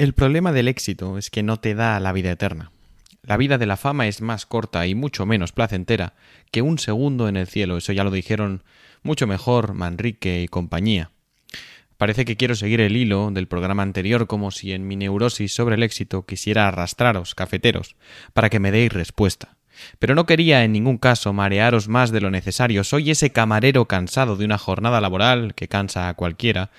El problema del éxito es que no te da la vida eterna. La vida de la fama es más corta y mucho menos placentera que un segundo en el cielo. Eso ya lo dijeron mucho mejor Manrique y compañía. Parece que quiero seguir el hilo del programa anterior como si en mi neurosis sobre el éxito quisiera arrastraros, cafeteros, para que me deis respuesta. Pero no quería en ningún caso marearos más de lo necesario. Soy ese camarero cansado de una jornada laboral que cansa a cualquiera,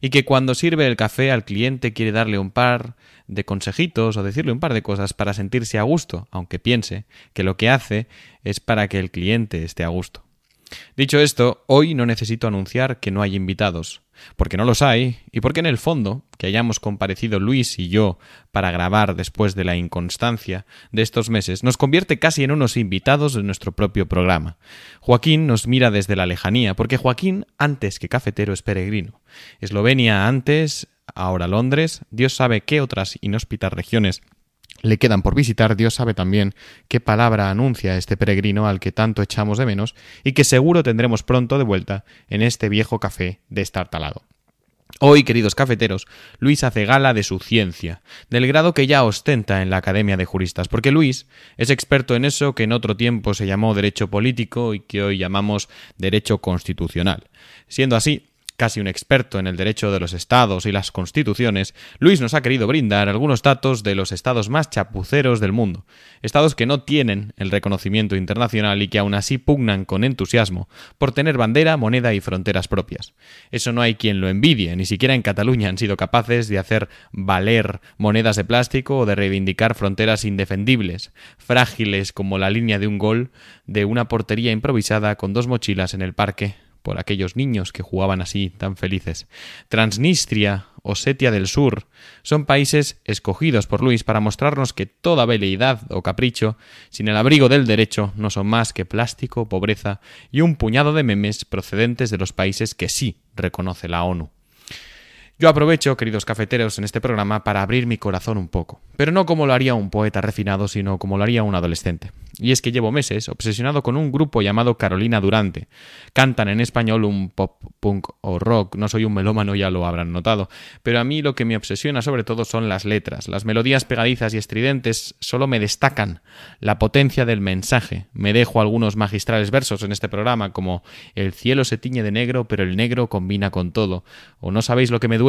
y que cuando sirve el café al cliente quiere darle un par de consejitos o decirle un par de cosas para sentirse a gusto, aunque piense que lo que hace es para que el cliente esté a gusto. Dicho esto, hoy no necesito anunciar que no hay invitados, porque no los hay, y porque en el fondo, que hayamos comparecido Luis y yo para grabar después de la inconstancia de estos meses, nos convierte casi en unos invitados de nuestro propio programa. Joaquín nos mira desde la lejanía, porque Joaquín, antes que cafetero, es peregrino. Eslovenia antes, ahora Londres, Dios sabe qué otras inhóspitas regiones le quedan por visitar, Dios sabe también qué palabra anuncia este peregrino al que tanto echamos de menos y que seguro tendremos pronto de vuelta en este viejo café de estartalado. Hoy, queridos cafeteros, Luis hace gala de su ciencia, del grado que ya ostenta en la Academia de Juristas, porque Luis es experto en eso que en otro tiempo se llamó derecho político y que hoy llamamos derecho constitucional. Siendo así, casi un experto en el derecho de los estados y las constituciones, Luis nos ha querido brindar algunos datos de los estados más chapuceros del mundo, estados que no tienen el reconocimiento internacional y que aún así pugnan con entusiasmo por tener bandera, moneda y fronteras propias. Eso no hay quien lo envidie, ni siquiera en Cataluña han sido capaces de hacer valer monedas de plástico o de reivindicar fronteras indefendibles, frágiles como la línea de un gol de una portería improvisada con dos mochilas en el parque por aquellos niños que jugaban así tan felices. Transnistria, Osetia del Sur, son países escogidos por Luis para mostrarnos que toda veleidad o capricho, sin el abrigo del derecho, no son más que plástico, pobreza y un puñado de memes procedentes de los países que sí reconoce la ONU. Yo aprovecho, queridos cafeteros, en este programa para abrir mi corazón un poco, pero no como lo haría un poeta refinado, sino como lo haría un adolescente. Y es que llevo meses obsesionado con un grupo llamado Carolina Durante. Cantan en español un pop, punk o rock, no soy un melómano, ya lo habrán notado, pero a mí lo que me obsesiona sobre todo son las letras. Las melodías pegadizas y estridentes solo me destacan la potencia del mensaje. Me dejo algunos magistrales versos en este programa, como El cielo se tiñe de negro, pero el negro combina con todo, o No sabéis lo que me duele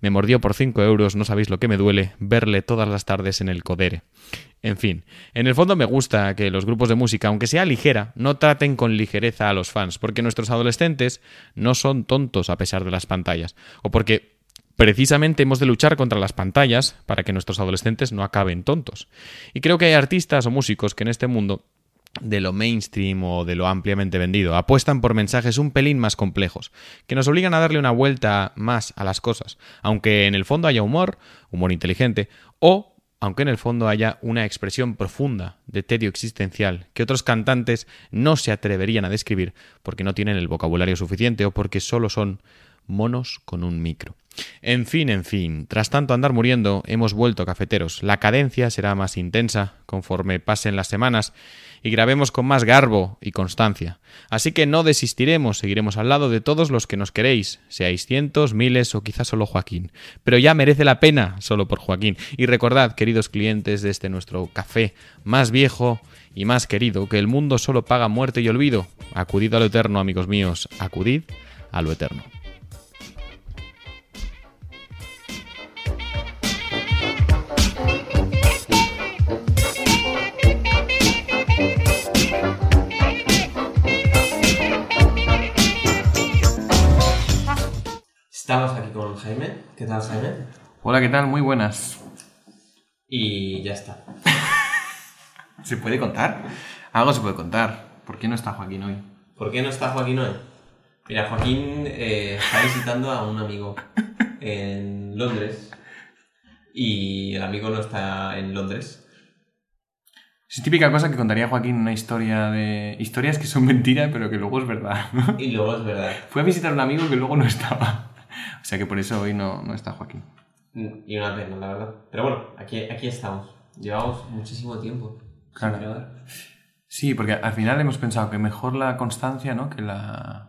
me mordió por cinco euros, no sabéis lo que me duele, verle todas las tardes en el codere. En fin, en el fondo me gusta que los grupos de música, aunque sea ligera, no traten con ligereza a los fans, porque nuestros adolescentes no son tontos a pesar de las pantallas, o porque Precisamente hemos de luchar contra las pantallas para que nuestros adolescentes no acaben tontos. Y creo que hay artistas o músicos que en este mundo de lo mainstream o de lo ampliamente vendido. Apuestan por mensajes un pelín más complejos, que nos obligan a darle una vuelta más a las cosas, aunque en el fondo haya humor, humor inteligente, o aunque en el fondo haya una expresión profunda de tedio existencial que otros cantantes no se atreverían a describir porque no tienen el vocabulario suficiente o porque solo son monos con un micro. En fin, en fin, tras tanto andar muriendo, hemos vuelto cafeteros. La cadencia será más intensa conforme pasen las semanas y grabemos con más garbo y constancia. Así que no desistiremos, seguiremos al lado de todos los que nos queréis, seáis cientos, miles o quizás solo Joaquín. Pero ya merece la pena solo por Joaquín. Y recordad, queridos clientes de este nuestro café más viejo y más querido, que el mundo solo paga muerte y olvido. Acudid a lo eterno, amigos míos, acudid a lo eterno. ¿Qué tal, Jaime? Hola, ¿qué tal? Muy buenas. Y ya está. ¿Se puede contar? Algo se puede contar. ¿Por qué no está Joaquín hoy? ¿Por qué no está Joaquín hoy? Mira, Joaquín eh, está visitando a un amigo en Londres y el amigo no está en Londres. Es típica cosa que contaría Joaquín una historia de... Historias que son mentiras, pero que luego es verdad. Y luego es verdad. Fue a visitar a un amigo que luego no estaba. O sea que por eso hoy no, no está Joaquín. Y una pena, la verdad. Pero bueno, aquí, aquí estamos. Llevamos muchísimo tiempo. Claro. Sí, porque al final hemos pensado que mejor la constancia, ¿no? Que la,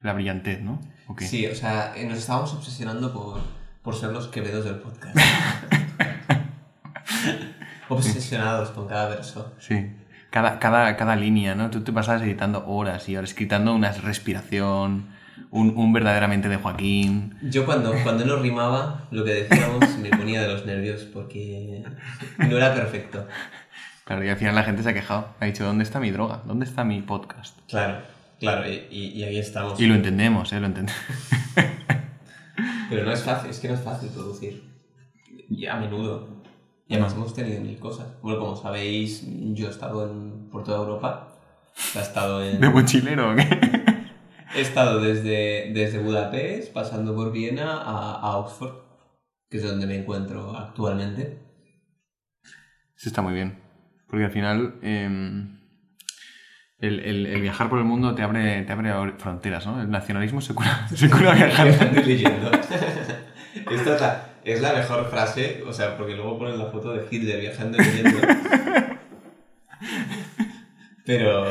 la brillantez, ¿no? Sí, o sea, nos estábamos obsesionando por por ser los quevedos del podcast. Obsesionados con cada verso. Sí. Cada, cada, cada línea, ¿no? Tú te pasabas editando horas y horas, gritando una respiración, un, un verdaderamente de Joaquín. Yo cuando, cuando no rimaba, lo que decíamos me ponía de los nervios porque no era perfecto. Claro, y al final la gente se ha quejado. Ha dicho, ¿dónde está mi droga? ¿Dónde está mi podcast? Claro, claro, y, y, ahí estamos. Y lo entendemos, ¿eh? Lo entendemos. Pero no es fácil, es que no es fácil producir. Y a menudo. Y además hemos tenido mil cosas. Bueno, como sabéis, yo he estado en, por toda Europa. He estado en... ¿De mochilero o qué? He estado desde, desde Budapest, pasando por Viena a, a Oxford, que es donde me encuentro actualmente. Eso está muy bien. Porque al final em, el, el- el viajar por el mundo te abre, te abre fronteras, ¿no? El nacionalismo se cura, se cura viajando. Leyendo. Esta es la, es la mejor frase, o sea, porque luego ponen la foto de Hitler viajando y leyendo. Pero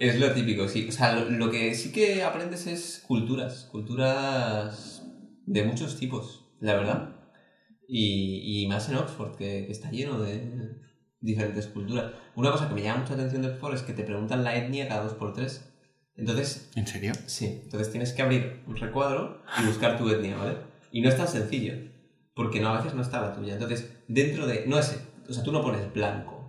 es lo típico, sí. O sea, lo, lo que sí que aprendes es culturas, culturas de muchos tipos, la verdad. Y, y más en Oxford, que, que está lleno de diferentes culturas. Una cosa que me llama mucha atención de Oxford es que te preguntan la etnia cada dos por tres. Entonces, ¿En serio? Sí, entonces tienes que abrir un recuadro y buscar tu etnia, ¿vale? Y no es tan sencillo, porque no, a veces no está la tuya. Entonces, dentro de... No es... O sea, tú no pones blanco,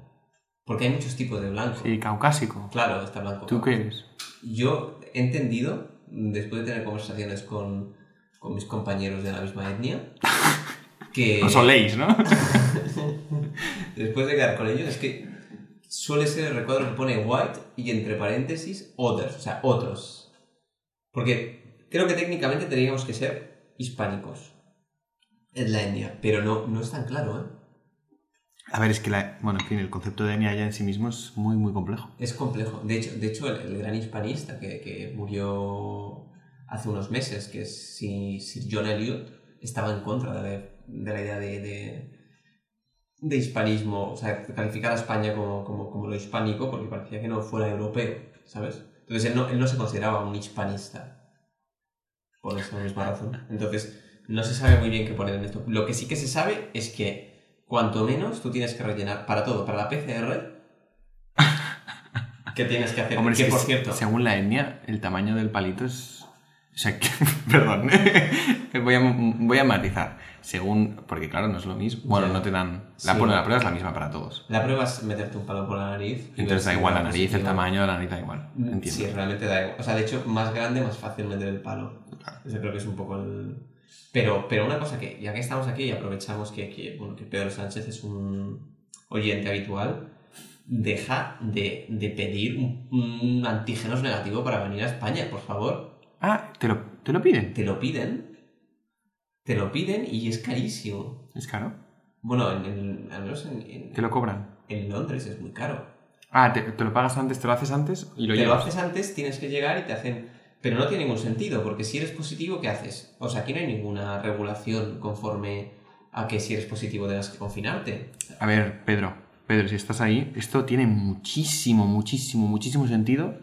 porque hay muchos tipos de blanco. Sí, caucásico. Claro, está blanco. ¿Tú qué eres? Yo he entendido, después de tener conversaciones con, con mis compañeros de la misma etnia, que... Os oléis, ¿no? después de quedar con ellos, es que suele ser el recuadro que pone white y entre paréntesis others, o sea, otros. Porque creo que técnicamente tendríamos que ser hispánicos en la etnia, pero no, no es tan claro, ¿eh? A ver, es que la, bueno, en fin, el concepto de etnia ya en sí mismo es muy, muy complejo. Es complejo. De hecho, de hecho el, gran hispanista que, que murió hace unos meses, que es Sir, John Eliot, estaba en contra de la, de la idea de, de, de hispanismo, o sea, calificar a España como, como, como lo hispánico porque parecía que no fuera europeo, ¿sabes? Entonces él no, él no se consideraba un hispanista, por esa misma razón. Entonces, no se sabe muy bien qué poner en esto. Lo que sí que se sabe es que cuanto menos tú tienes que rellenar para todo, para la PCR, ¿qué tienes que hacer? Hombre, es que, que por cierto, según la etnia, el tamaño del palito es... O sea, que, perdón, voy, a, voy a matizar. Según, porque claro, no es lo mismo. Bueno, no te dan... La, Sí. bueno, la prueba es la misma para todos. la prueba es meterte un palo por la nariz. Entonces da igual la nariz, el tamaño de la nariz da igual. Entiendo. Sí, realmente da igual. O sea, de hecho, más grande, más fácil meter el palo. Claro. Ese creo que es un poco el... Pero, pero una cosa que, ya que estamos aquí y aprovechamos que, que, bueno, que Pedro Sánchez es un oyente habitual, deja de, de pedir un, un antígenos negativo para venir a España, por favor. Ah, ¿te lo, te lo piden? Te lo piden, te lo piden y es carísimo. ¿Es caro? Bueno, en, en- al menos en, en- ¿Te lo cobran? en Londres es muy caro. Ah, ¿te, te lo pagas antes, te lo haces antes y lo te lo llevas? haces antes, tienes que llegar y te hacen... Pero no tiene ningún sentido, porque si eres positivo, ¿qué haces? O sea, aquí no hay ninguna regulación conforme a que si eres positivo tengas que confinarte. A ver, Pedro, Pedro, si estás ahí, esto tiene muchísimo, muchísimo, muchísimo sentido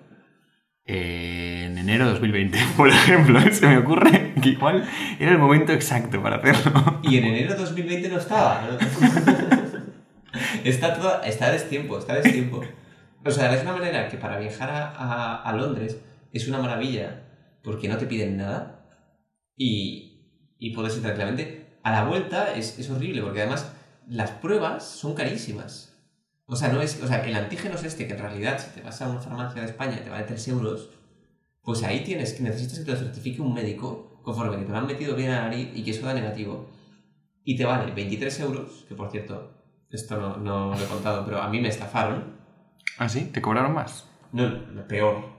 en enero de 2020, por ejemplo. Se me ocurre que igual era el momento exacto para hacerlo. Y en enero de 2020 no estaba. ¿no? está todo, está a destiempo, está a destiempo. O sea, es una manera que para viajar a, a- a Londres es una maravilla, porque no te piden nada y, y puedes ir tranquilamente. A la vuelta es, es horrible, porque además las pruebas son carísimas. O sea, no es, o sea, el antígeno es este, que en realidad si te vas a una farmacia de España te vale 3 euros, pues ahí tienes que necesitas que te lo certifique un médico conforme que te lo han metido bien a la nariz y que eso da negativo. Y te vale 23 euros, que por cierto, esto no, no lo he contado, pero a mí me estafaron. ¿Ah, sí? ¿Te cobraron más? No, peor.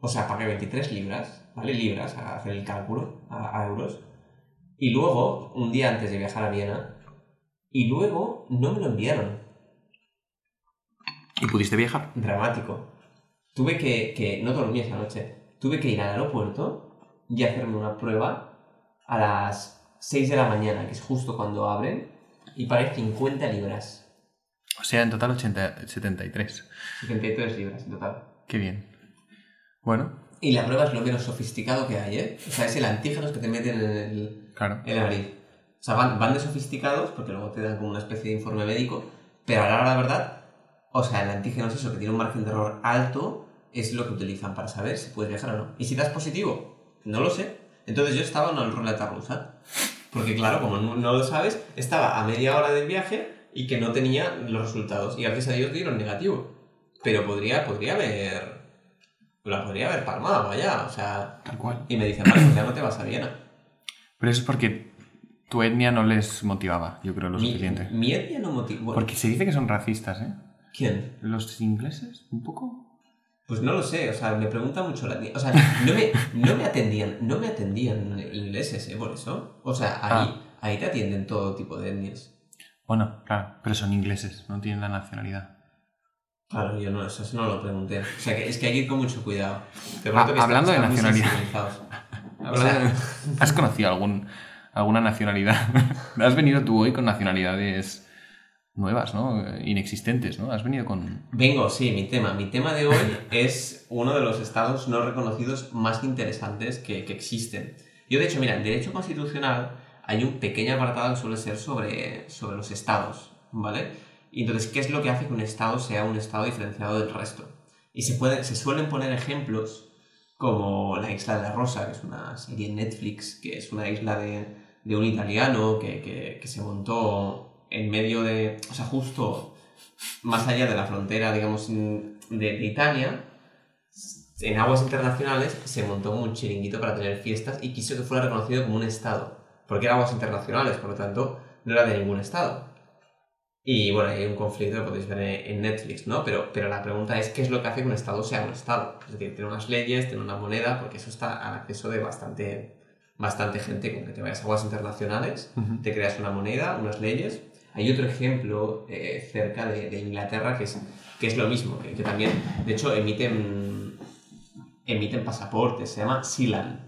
O sea, pagué 23 libras, ¿vale? Libras, a hacer el cálculo, a, a euros. Y luego, un día antes de viajar a Viena, y luego no me lo enviaron. ¿Y pudiste viajar? Dramático. Tuve que, que no dormí esa noche. Tuve que ir al aeropuerto y hacerme una prueba a las 6 de la mañana, que es justo cuando abren, y pagué 50 libras. O sea, en total 80, 73. 73 libras en total. Qué bien. Bueno, Y la prueba es lo menos sofisticado que hay, ¿eh? O sea, es el antígeno que te meten en, el, claro. en la nariz. O sea, van, van de sofisticados, porque luego te dan como una especie de informe médico, pero ahora la verdad, o sea, el antígeno es eso, que tiene un margen de error alto, es lo que utilizan para saber si puedes viajar o no. Y si das positivo, no lo sé. Entonces yo estaba en el ruleta rusa. Porque claro, como no, no lo sabes, estaba a media hora del viaje y que no tenía los resultados. Y gracias a Dios dieron negativo. Pero podría, podría haber... La podría haber palmado, vaya. O sea... Tal cual. Y me dicen, vale, pues ya no te vas a Viena. Pero eso es porque tu etnia no les motivaba, yo creo, lo Mi, suficiente. mi etnia no motiva... Bueno, Porque se dice que son racistas, ¿eh? ¿Quién? ¿Los ingleses? ¿Un poco? Pues no lo sé, o sea, me pregunta mucho la. O sea, no me, no me atendían, no me atendían ingleses, ¿eh? Por eso. O sea, ahí, Ah. ahí te atienden todo tipo de etnias. Bueno, claro, pero son ingleses, no tienen la nacionalidad. Claro, yo no, eso no lo pregunté. O sea, que es que hay que ir con mucho cuidado. Te Ah, que hablando de nacionalidad. ¿Has conocido algún, alguna nacionalidad? Has venido tú hoy con nacionalidades nuevas, ¿no? Inexistentes, ¿no? Has venido con... Vengo, sí, mi tema. Mi tema de hoy es uno de los estados no reconocidos más interesantes que, que existen. Yo, de hecho, mira, en Derecho Constitucional hay un pequeño apartado que suele ser sobre, sobre los estados, ¿vale? Y entonces, ¿qué es lo que hace que un estado sea un estado diferenciado del resto? Y se, puede, se suelen poner ejemplos como La Isla de la Rosa, que es una serie en Netflix, que es una isla de, de un italiano que, que, que se montó en medio de, o sea, justo más allá de la frontera, digamos, de, de Italia, en aguas internacionales se montó un chiringuito para tener fiestas y quiso que fuera reconocido como un estado, porque eran aguas internacionales, por lo tanto, no era de ningún estado. Y bueno, hay un conflicto que podéis ver en Netflix, ¿no? Pero, pero la pregunta es, ¿qué es lo que hace que un estado sea un estado? Es decir, tiene unas leyes, tiene una moneda, porque eso está al acceso de bastante, bastante gente, con que te vayas a aguas internacionales, te creas una moneda, unas leyes. Hay otro ejemplo eh, cerca de, de Inglaterra que es, que es lo mismo, que, que también, de hecho, emiten, emiten pasaportes, se llama Sealand.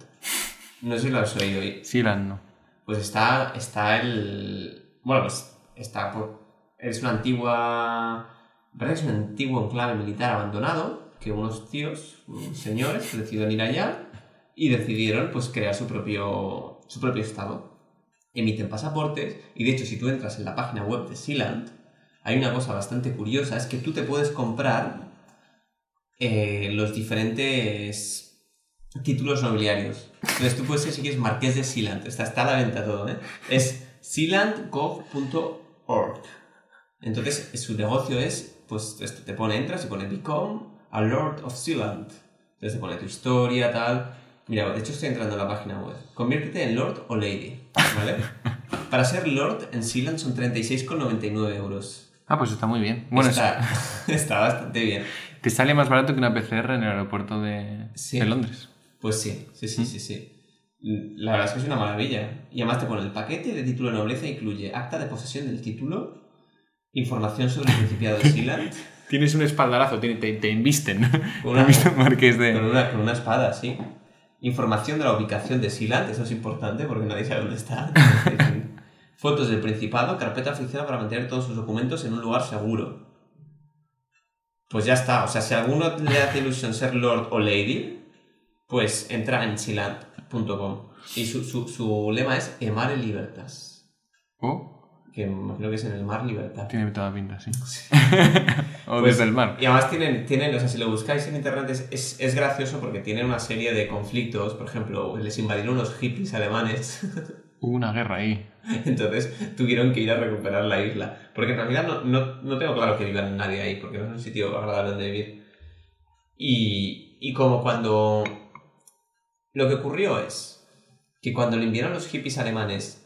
No sé si lo has oído. y- Sí, la no. Pues está, está el... Bueno, pues está por... Es una antigua... ¿Verdad que es un antiguo enclave militar abandonado? Que unos tíos, unos señores, decidieron ir allá y decidieron pues crear su propio, su propio estado. Emiten pasaportes y de hecho si tú entras en la página web de Sealand hay una cosa bastante curiosa, es que tú te puedes comprar eh, los diferentes títulos nobiliarios. Entonces tú puedes ser si quieres marqués de Sealand, está, está a la venta todo, ¿eh? Es sealandgov.org. Entonces su negocio es, pues esto, te pone, entras y pone Become a Lord of Sealand. Entonces te pone tu historia, tal. Mira, de hecho estoy entrando en la página web. Conviértete en Lord o Lady, ¿vale? Para ser Lord en Sealand son 36,99 euros. Ah, pues está muy bien. Bueno, está, eso- está bastante bien. te sale más barato que una PCR en el aeropuerto de, Sí. de Londres. Pues sí, sí, sí, sí, sí. La verdad es que es una maravilla. Y además te pone el paquete de título de nobleza incluye acta de posesión del título, información sobre el Principado de Sealand, Tienes un espaldarazo, te, te, te invisten. Con Te una- invisten marqués de... con una, con una espada, sí. Información de la ubicación de Sealand, eso es importante porque nadie sabe dónde está. Fotos del Principado, carpeta oficial para mantener todos sus documentos en un lugar seguro. Pues ya está, o sea, si a alguno le hace ilusión ser Lord o Lady, pues entra en sealand.com. Y su, su, su lema es Emare Libertas, Oh, que me imagino que es en el mar libertad. tiene toda pinta, sí. o Pues- desde el mar. Y además tienen, tienen, o sea, si lo buscáis en internet es, es, es gracioso porque tienen una serie de conflictos, por ejemplo, les invadieron unos hippies alemanes, Hubo una guerra ahí. entonces tuvieron que ir a recuperar la isla. Porque en realidad no, no, no tengo claro que vivan nadie ahí, porque no es un sitio agradable donde vivir. Y, y como cuando... Lo que ocurrió es que cuando le enviaron los hippies alemanes,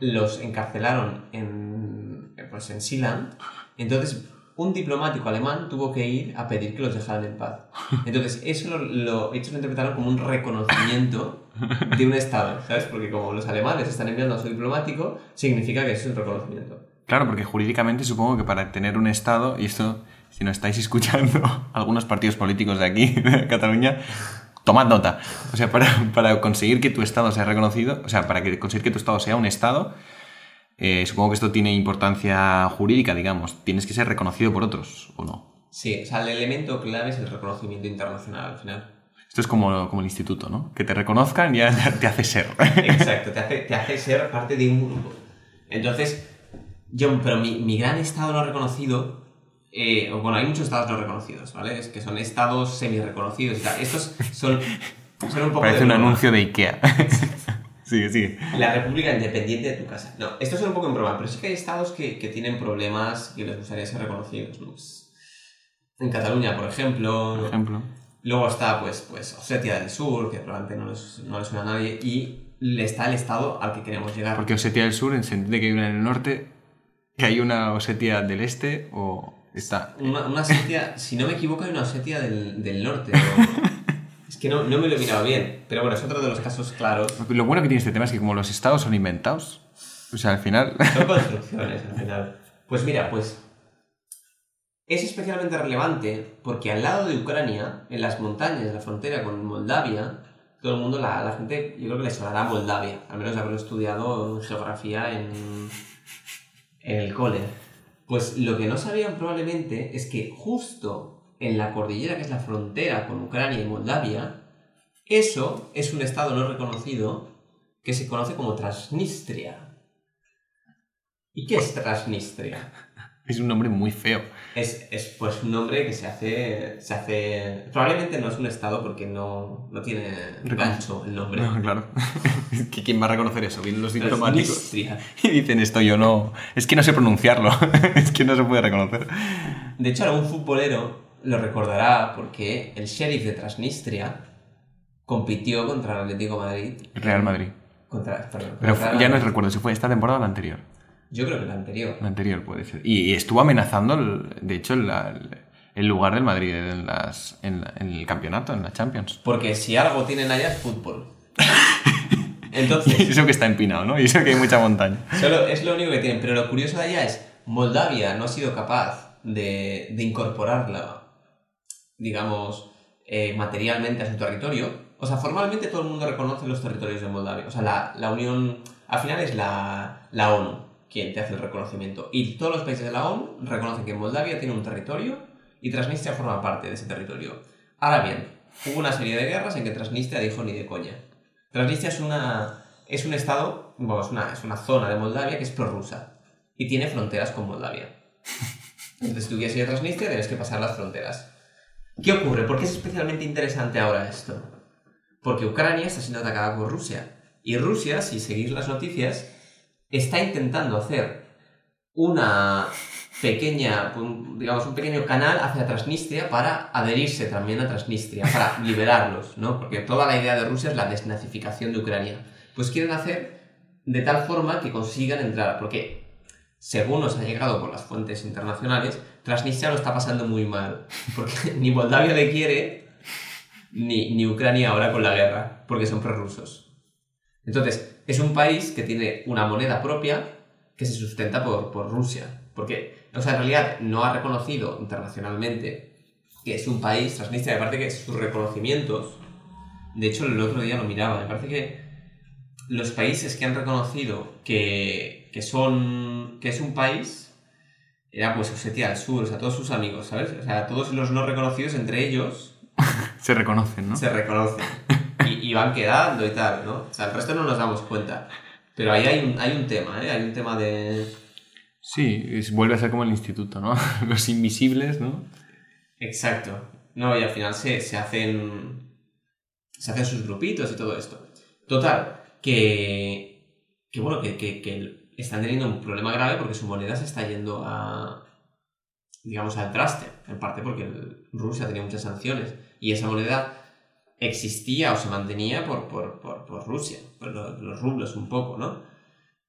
los encarcelaron en, pues en Sealand, entonces un diplomático alemán tuvo que ir a pedir que los dejaran en paz. Entonces eso lo, lo, ellos lo interpretaron como un reconocimiento de un Estado, ¿sabes? Porque como los alemanes están enviando a su diplomático, significa que es un reconocimiento. Claro, porque jurídicamente supongo que para tener un Estado, y esto, si no estáis escuchando algunos partidos políticos de aquí, de Cataluña, tomad nota. O sea, para, para conseguir que tu Estado sea reconocido, o sea, para que conseguir que tu Estado sea un Estado, eh, supongo que esto tiene importancia jurídica, digamos. Tienes que ser reconocido por otros, ¿o no? Sí, o sea, el elemento clave es el reconocimiento internacional al final. Esto es como, como el instituto, ¿no? Que te reconozcan ya te hace ser. Exacto, te hace, te hace ser parte de un grupo. Entonces, yo, pero mi, mi gran estado no reconocido, eh, bueno, hay muchos estados no reconocidos, ¿vale? Es que son estados semi-reconocidos. Estos son, son un poco Parece un anuncio de Ikea. sigue, sigue. La República Independiente de tu casa. No, esto es un poco en broma, pero sí que hay estados que, que tienen problemas y les gustaría ser reconocidos. ¿no? Pues, en Cataluña, por ejemplo. Por ejemplo. Luego está, pues, pues Osetia del Sur, que probablemente no les, no les suena a nadie. Y le está el estado al que queremos llegar. Porque Osetia del Sur, se entiende que hay una en el norte, que hay una Osetia del este, o está. Una, una Osetia, si no me equivoco, hay una Osetia del, del norte. pero- es que no, no me lo he mirado bien. Pero bueno, es otro de los casos claros. Lo bueno que tiene este tema es que como los estados son inventados, o sea, al final... Son construcciones al final. Pues mira, pues es especialmente relevante porque al lado de Ucrania, en las montañas de la frontera con Moldavia, todo el mundo, la, la gente, yo creo que le sonará Moldavia, al menos haberlo estudiado en geografía en, en el cole. Pues lo que no sabían probablemente es que justo en la cordillera que es la frontera con Ucrania y Moldavia, eso es un estado no reconocido que se conoce como Transnistria. ¿Y qué es Transnistria? Es un nombre muy feo. Es, es, pues un nombre que se hace, se hace... Probablemente no es un estado porque no, no tiene gancho el nombre. No, claro. ¿Quién va a reconocer eso? Vienen los diplomáticos y dicen esto yo no... Es que no sé pronunciarlo. es que no se puede reconocer. De hecho, algún futbolero lo recordará porque el sheriff de Transnistria compitió contra el Atlético Madrid. Real Madrid. Contra, perdón, Pero contra ya no recuerdo si fue esta temporada o la anterior. Yo creo que el anterior. La anterior puede ser. Y, y estuvo amenazando, el- de hecho, la- el, el lugar del Madrid en, las, en, la- en el campeonato, en la Champions. Porque si algo tienen allá es fútbol. Entonces, Y eso que está empinado, ¿no? Y eso que hay mucha montaña. Solo es lo único que tienen. Pero lo curioso de allá es, Moldavia no ha sido capaz de, de incorporarla, digamos, eh, materialmente a su territorio. O sea, formalmente todo el mundo reconoce los territorios de Moldavia. O sea, la, la Unión, al final es la, la ONU quien te hace el reconocimiento. Y todos los países de la ONU reconocen que Moldavia tiene un territorio y Transnistria forma parte de ese territorio. Ahora bien, hubo una serie de guerras en que Transnistria dijo ni de coña. Transnistria es, una, es un estado, bueno, es una, es una zona de Moldavia que es prorrusa y tiene fronteras con Moldavia. Entonces, si tú quieres ir a Transnistria, tienes que pasar las fronteras. ¿Qué ocurre? ¿Por qué es especialmente interesante ahora esto? Porque Ucrania está siendo atacada por Rusia. Y Rusia, si seguís las noticias, está intentando hacer una pequeña, digamos, un pequeño canal hacia Transnistria para adherirse también a Transnistria, para liberarlos, ¿no? Porque toda la idea de Rusia es la desnazificación de Ucrania. Pues quieren hacer de tal forma que consigan entrar, porque según nos ha llegado por las fuentes internacionales, Transnistria lo está pasando muy mal, porque ni Moldavia le quiere, ni, ni Ucrania ahora con la guerra, porque son prorrusos. Entonces, es un país que tiene una moneda propia que se sustenta por, por Rusia. Porque, o sea, en realidad no ha reconocido internacionalmente que es un país, Transnistria, me parece que sus reconocimientos, de hecho el otro día lo miraba, me parece que los países que han reconocido que, que son, que es un país, era pues Osetia del Sur, o sea, todos sus amigos, ¿sabes? O sea, todos los no reconocidos entre ellos Se reconocen, ¿no? se reconocen y, van quedando y tal, ¿no? O sea, el resto no nos damos cuenta. Pero ahí hay un, hay un tema, ¿eh? Hay un tema de... Sí, es- vuelve a ser como el instituto, ¿no? Los invisibles, ¿no? Exacto. No, y al final se, se hacen... Se hacen sus grupitos y todo esto. Total, que... Que bueno, que, que, que están teniendo un problema grave porque su moneda se está yendo a... digamos, al traste. En parte porque Rusia tenía muchas sanciones. Y esa moneda existía o se mantenía por, por, por, por Rusia, por lo- los rublos un poco, ¿no?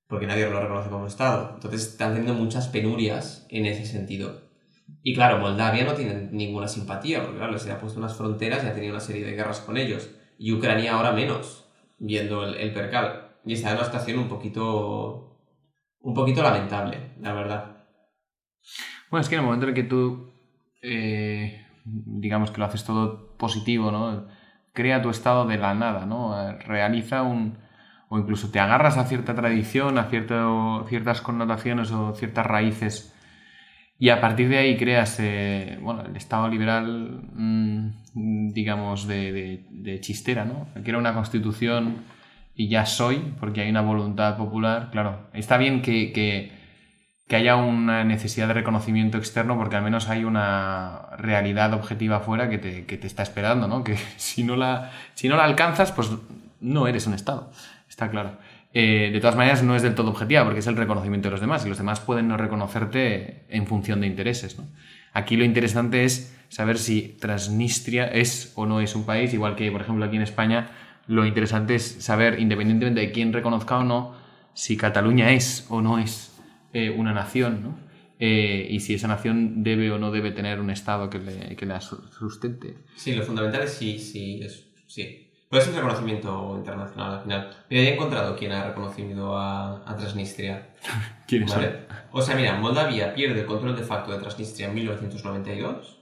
Porque nadie lo reconoce como Estado. Entonces están teniendo muchas penurias en ese sentido. Y claro, Moldavia no tiene ninguna simpatía, porque claro, se ha puesto unas fronteras y ha tenido una serie de guerras con ellos. Y Ucrania ahora menos, viendo el, el percal. Y está en una situación un poquito... un poquito lamentable, la verdad. Bueno, es que en el momento en que tú, eh, digamos que lo haces todo positivo, ¿no? Crea tu estado de la nada, ¿no? Eh, Realiza un... o incluso te agarras a cierta tradición, a cierto, ciertas connotaciones o ciertas raíces y a partir de ahí creas eh, bueno, el Estado liberal, mm, digamos, de, de- chistera, ¿no? Que era una constitución y ya soy, porque hay una voluntad popular. Claro, está bien que- que haya una necesidad de reconocimiento externo, porque al menos hay una realidad objetiva afuera que te, que te está esperando, ¿no? Que si no, la, si no la alcanzas, pues no eres un Estado, está claro. Eh, de todas maneras, no es del todo objetiva, porque es el reconocimiento de los demás, y los demás pueden no reconocerte en función de intereses, ¿no? Aquí lo interesante es saber si Transnistria es o no es un país, igual que, por ejemplo, aquí en España, lo interesante es saber, independientemente de quién reconozca o no, si Cataluña es o no es eh, una nación, ¿no? Eh, y si esa nación debe o no debe tener un Estado que, le, que la su- sustente. Sí, lo fundamental es sí, sí, es, sí. Pues es un reconocimiento internacional al final. Mira, ya he encontrado quién ha reconocido a, a Transnistria. ¿Quiénes son? ¿vale? O sea, mira, Moldavia pierde el control de facto de Transnistria en 1992.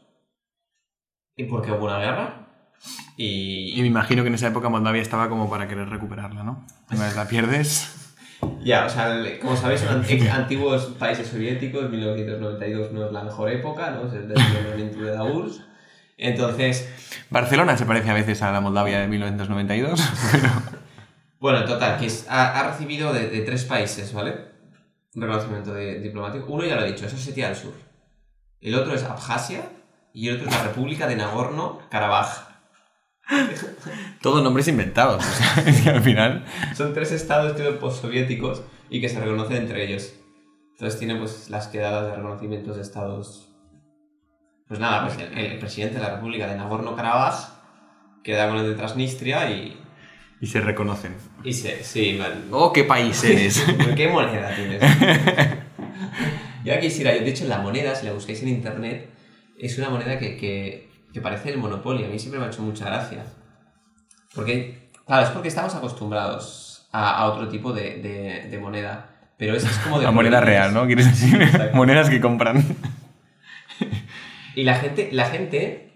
Y porque hubo una guerra. Y Y, me imagino que en esa época Moldavia estaba como para querer recuperarla, ¿no? Una vez la pierdes. Ya, o sea, como sabéis, son ex- antiguos países soviéticos, 1992 no es la mejor época, ¿no? Es el desmembramiento de la URSS. Entonces, Barcelona se parece a veces a la Moldavia de 1992, pero. bueno, en total, que es- ha, ha recibido de, de tres países, ¿vale? Un reconocimiento de- diplomático. Uno ya lo he dicho, es Osetia del Sur. El otro es Abjasia y el otro es la República de Nagorno-Karabaj. Todos nombres inventados. O sea, es que al final. Son tres estados creo postsoviéticos y que se reconocen entre ellos. Entonces tienen pues las quedadas de reconocimientos de estados. Pues nada, pues el, el presidente de la República de Nagorno-Karabaj queda con el de Transnistria y. Y se reconocen. Y se. Sí, man. ¡Oh, qué país eres! ¿Qué moneda tienes? ya quisiera, de hecho, la moneda, si la buscáis en internet, es una moneda que, que, que parece el Monopoly. A mí siempre me ha hecho mucha gracia. Porque, claro, es porque estamos acostumbrados a, a otro tipo de, de, de moneda. Pero esa es como de. La moneda real, ¿no? ¿Quieres decir? Exacto. Monedas que compran. Y la gente, la gente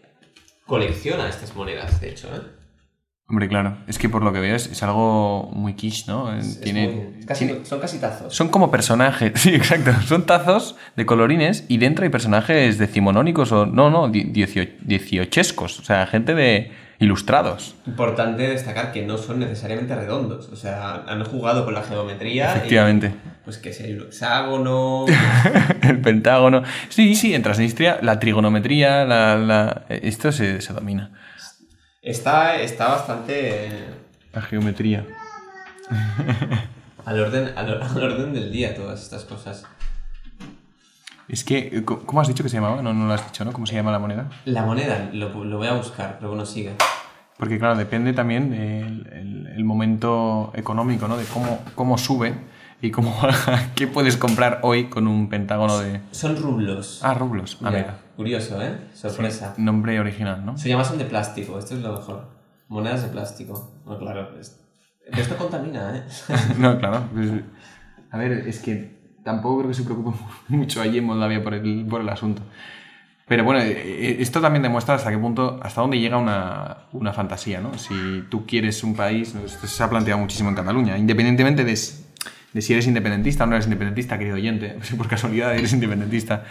colecciona estas monedas, de hecho, ¿eh? Hombre, claro. Es que por lo que veo es, es algo muy quiche, ¿no? Es Tiene, muy- casi- tiene- Son casi tazos. Son como personajes. Sí, exacto. Son tazos de colorines y dentro hay personajes decimonónicos o. No, no, die- diecio- dieciochescos. O sea, gente de. ilustrados. Importante destacar que no son necesariamente redondos. O sea, han jugado con la geometría. y, Efectivamente. pues que si hay un hexágono. El pentágono. Sí, sí, en Transnistria la trigonometría, la, la- esto se, se domina. Está, está bastante La geometría. al orden, al, al orden del día todas estas cosas. Es que, eh, ¿cómo has dicho que se llamaba? No, no lo has dicho, ¿no? ¿Cómo se llama la moneda? La moneda, lo, lo voy a buscar, pero bueno, sigue. Porque, claro, depende también del el, el momento económico, ¿no? De cómo, cómo sube y cómo baja. ¿Qué puedes comprar hoy con un pentágono de. Son rublos. Ah, rublos. Ah, Mira, mira. Curioso, ¿eh? Sorpresa. Nombre original, ¿no? Se llaman son de plástico, esto es lo mejor. Monedas de plástico. No, claro. es- Pero esto contamina, ¿eh? No, claro. pues, a ver, es que tampoco creo que se preocupe mucho allí en Moldavia por el, por el asunto. Pero bueno, eh, esto también demuestra hasta qué punto, hasta dónde llega una, una fantasía, ¿no? Si tú quieres un país, esto se ha planteado muchísimo en Cataluña, independientemente de, de si eres independentista o no eres independentista, querido oyente, si por casualidad eres independentista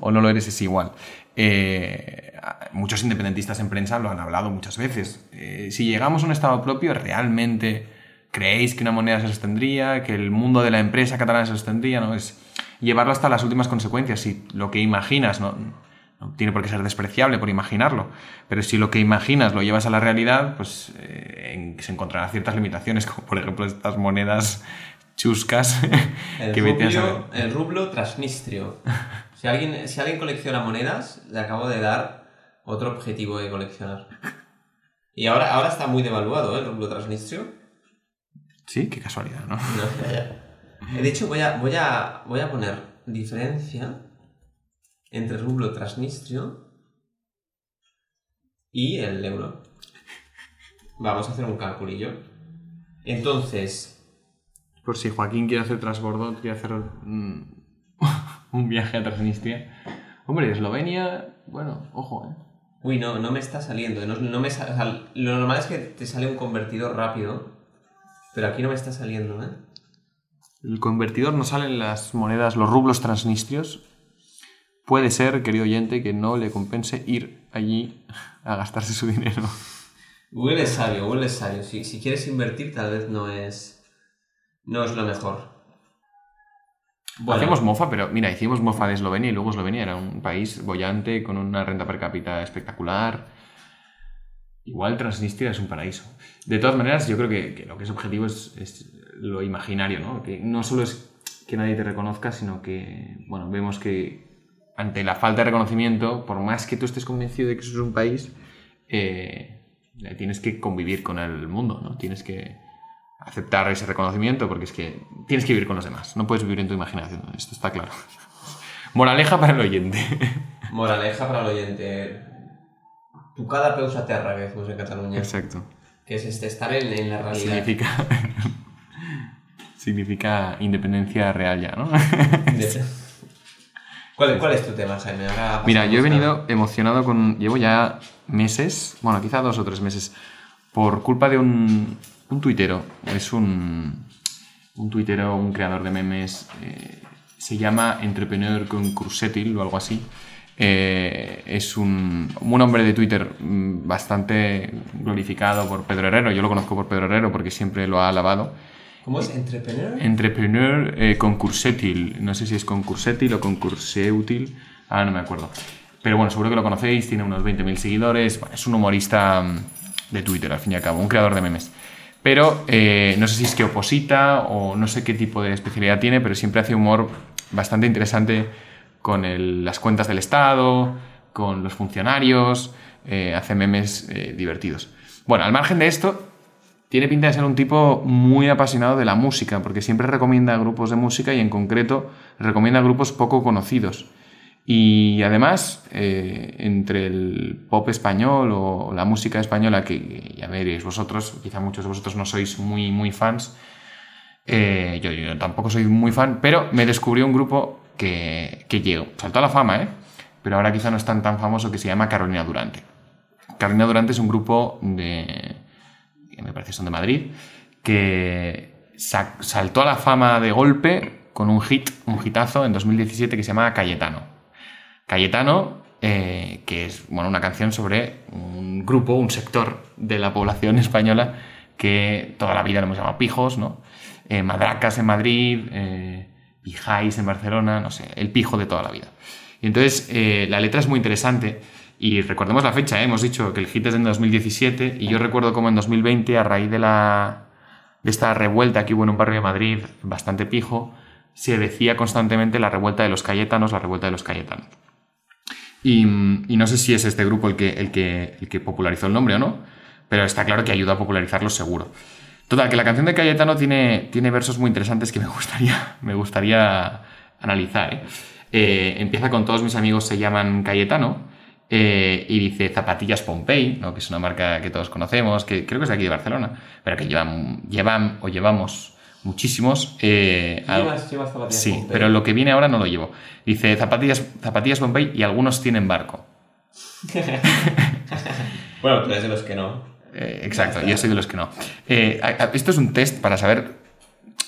o no lo eres, es igual. Eh, muchos independentistas en prensa lo han hablado muchas veces. Eh, si llegamos a un Estado propio, ¿realmente creéis que una moneda se sostendría? ¿Que el mundo de la empresa catalana se sostendría? ¿no? Es llevarlo hasta las últimas consecuencias. Si lo que imaginas no, tiene por qué ser despreciable por imaginarlo, pero si lo que imaginas lo llevas a la realidad, pues eh, se encontrarán ciertas limitaciones, como por ejemplo estas monedas chuscas El, que vete a saber. rublo, el rublo transnistrio. Si alguien, si alguien colecciona monedas, le acabo de dar otro objetivo de coleccionar. Y ahora, ahora está muy devaluado ¿eh? el rublo transnistrio. Sí, qué casualidad, ¿no? No, ya, ya. De hecho, voy a, voy, a, voy a poner diferencia entre rublo transnistrio y el euro. Vamos a hacer un calculillo. Entonces, Por si Joaquín quiere hacer transbordo, quiere hacer un viaje a Transnistria. Hombre, Eslovenia, bueno, ojo, ¿eh? Uy, no, no me está saliendo. No, no me lo normal es que te sale un convertidor rápido, pero aquí no me está saliendo, ¿eh? El convertidor no salen las monedas, los rublos transnistrios. puede ser, querido oyente, que no le compense ir allí a gastarse su dinero. Es sabio, es sabio. Si, si quieres invertir, tal vez no es, no es lo mejor. Bueno, Hacemos mofa, pero mira, hicimos mofa de Eslovenia y luego Eslovenia era un país bollante con una renta per cápita espectacular. Igual Transnistria es un paraíso. De todas maneras, yo creo que, que lo que es objetivo es, es lo imaginario, ¿no? Que no solo es que nadie te reconozca, sino que, bueno, vemos que ante la falta de reconocimiento, por más que tú estés convencido de que eso es un país, eh, tienes que convivir con el mundo, ¿no? Tienes que aceptar ese reconocimiento porque es que tienes que vivir con los demás, no puedes vivir en tu imaginación, esto está claro. Moraleja para el oyente. moraleja para el oyente. Tu cada peus a terra, que decimos en Cataluña. Exacto. Que es este, estar en, en la realidad. Significa, significa independencia real ya, ¿no? ¿Cuál, ¿Cuál es tu tema, Jaime? Ahora Mira, yo he venido emocionado con. Llevo ya meses, bueno, quizá dos o tres meses, por culpa de un, un tuitero. Es un, un tuitero, un creador de memes. eh, se llama Entrepreneur Concursetil o algo así. Eh, es un, un hombre de Twitter mm, bastante glorificado por Pedro Herrero. Yo lo conozco por Pedro Herrero porque siempre lo ha alabado. ¿Cómo es? ¿Entrepreneur? Entrepreneur eh, concursetil. No sé si es concursetil o concurseutil. Ah, no me acuerdo. Pero bueno, seguro que lo conocéis. Tiene unos 20.000 seguidores. Bueno, es un humorista mm, de Twitter, al fin y al cabo. Un creador de memes. Pero eh, no sé si es que oposita o no sé qué tipo de especialidad tiene, pero siempre hace humor bastante interesante con las cuentas del Estado, con los funcionarios. eh, hace memes eh, divertidos. Bueno, al margen de esto, tiene pinta de ser un tipo muy apasionado de la música, porque siempre recomienda grupos de música y en concreto recomienda grupos poco conocidos. Y además, eh, entre el pop español o la música española, que ya veréis vosotros, quizá muchos de vosotros no sois muy, muy fans, eh, yo, yo tampoco soy muy fan, pero me descubrió un grupo que, que llegó, saltó a la fama, ¿eh? pero ahora quizá no es tan, famoso que se llama Carolina Durante. Carolina Durante es un grupo de, que me parece son de Madrid, que sa- saltó a la fama de golpe con un hit, un hitazo en 2017 que se llama Cayetano. Cayetano, eh, que es bueno, una canción sobre un grupo, un sector de la población española que toda la vida lo hemos llamado pijos, ¿no? Eh, madracas en Madrid, eh, pijáis en Barcelona, no sé, el pijo de toda la vida. Y entonces eh, la letra es muy interesante y recordemos la fecha, ¿eh? hemos dicho que el hit es en 2017 y yo recuerdo como en 2020 a raíz de la de esta revuelta que hubo en un barrio de Madrid bastante pijo, se decía constantemente la revuelta de los cayetanos, la revuelta de los cayetanos. Y, no sé si es este grupo el que, el, que, el que popularizó el nombre o no, pero está claro que ayuda a popularizarlo seguro. Total, que la canción de Cayetano tiene, tiene versos muy interesantes que me gustaría, me gustaría analizar. ¿eh? Eh, empieza con todos mis amigos se llaman Cayetano eh, y dice Zapatillas Pompey, ¿no? que es una marca que todos conocemos, que creo que es de aquí de Barcelona, pero que llevan, llevan o llevamos muchísimos. eh, ¿Llevas, llevas zapatillas Sí, pero lo que viene ahora no lo llevo. Dice zapatillas, zapatillas Bombay y algunos tienen barco. Bueno, tú eres de los que no. Eh, exacto, yo soy de los que no. Eh, a- a- esto es un test para saber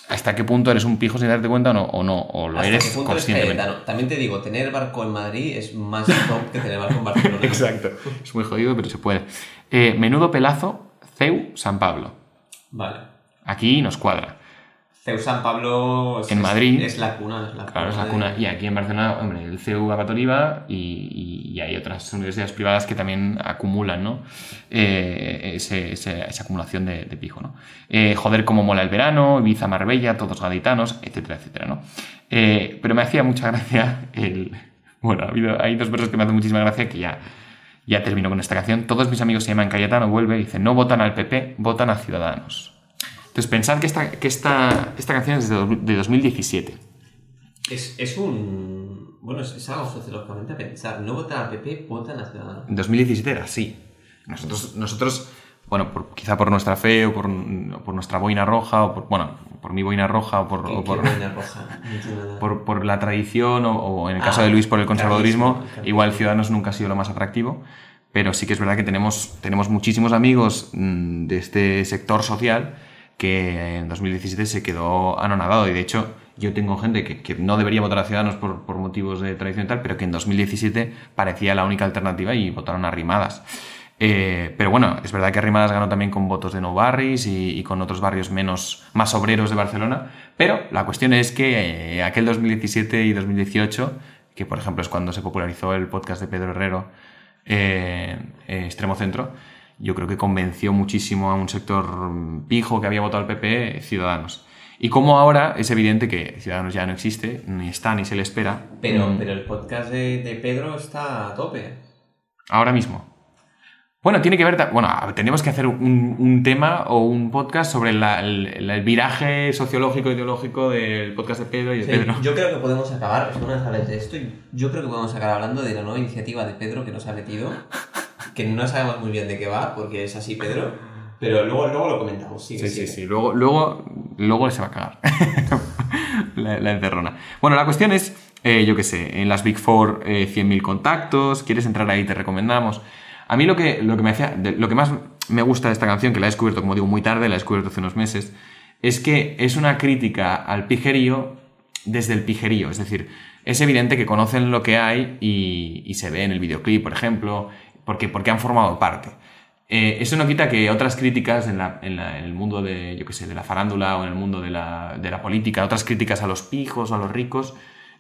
hasta qué punto eres un pijo sin darte cuenta o no, o, no, o lo ¿Hasta eres qué punto conscientemente. También te digo, tener barco en Madrid es más top que tener barco en Barcelona. Exacto. Es muy jodido, pero se puede. Menudo pelazo, CEU San Pablo. Vale. Aquí nos cuadra. CEU San Pablo es, En Madrid. Es, la cuna. Es la Claro, es la de- cuna. Y aquí en Barcelona, hombre, el CEU Abatoliva y, y, y hay otras universidades privadas que también acumulan, ¿no? Eh, ese- ese- esa acumulación de, de pijo, ¿no? Eh, joder, cómo mola el verano, Ibiza, Marbella, todos gaditanos, etcétera, etcétera, ¿no? Eh, pero me hacía mucha gracia el... Bueno, ha habido, hay dos versos que me hacen muchísima gracia que ya, ya termino con esta canción. Todos mis amigos se llaman Cayetano, vuelve y dicen, no votan al PP, votan a Ciudadanos. Entonces, pensad que esta, que esta, esta canción es de, de 2017. Es, es un. Bueno, es, es algo sociológicamente a pensar. No votan al PP, votan a Ciudadanos. En 2017 era así. Nosotros, nosotros bueno, por- quizá por nuestra fe o por, o por nuestra boina roja, o por, bueno, por mi boina roja o por, ¿Qué, o por, qué boina roja? Por, por la tradición o, o en el caso Ah, de Luis por el conservadurismo, igual Ciudadanos nunca ha sido lo más atractivo, pero sí que es verdad que tenemos, tenemos muchísimos amigos mm, de este sector social que en 2017 se quedó anonadado y de hecho yo tengo gente que, no debería votar a Ciudadanos por, por motivos de tradición y tal, pero que en 2017 parecía la única alternativa y votaron a Rimadas. Eh, pero bueno, es verdad que Rimadas ganó también con votos de No Barris y, con otros barrios menos, más obreros de Barcelona. Pero la cuestión es que eh, aquel 2017 y 2018, que por ejemplo es cuando se popularizó el podcast de Pedro Herrero, eh, Extremo Centro, yo creo que convenció muchísimo a un sector pijo que había votado al PP, Ciudadanos. Y como ahora es evidente que Ciudadanos ya no existe, ni está, ni se le espera. Pero, Mm, pero el podcast de, de Pedro está a tope. Ahora mismo. Bueno, tiene que ver. Bueno, tendríamos que hacer un, un tema o un podcast sobre la- el, el viraje sociológico ideológico del podcast de Pedro y de Sí, Pedro. Yo creo que podemos acabar, una vez de esto, yo creo que podemos acabar hablando de la nueva iniciativa de Pedro que nos ha metido, que no sabemos muy bien de qué va, porque es así Pedro, pero luego, luego lo comentamos. Sigue, Sí, sí, sigue. sí. Luego, luego, luego se va a cagar. la, la encerrona. Bueno, la cuestión es, eh, yo qué sé, en las Big Four, eh, 100.000 contactos. ¿Quieres entrar ahí? Te recomendamos. A mí lo que, lo que me hacía, lo que más me gusta de esta canción, que la he descubierto, como digo, muy tarde, la he descubierto hace unos meses, es que es una crítica al pijerío desde el pijerío. Es decir, es evidente que conocen lo que hay y, y se ve en el videoclip, por ejemplo, porque, porque han formado parte. Eh, eso no quita que otras críticas en, la- en el mundo de, yo qué sé, de la farándula o en el mundo de la, de la política, otras críticas a los pijos o a los ricos,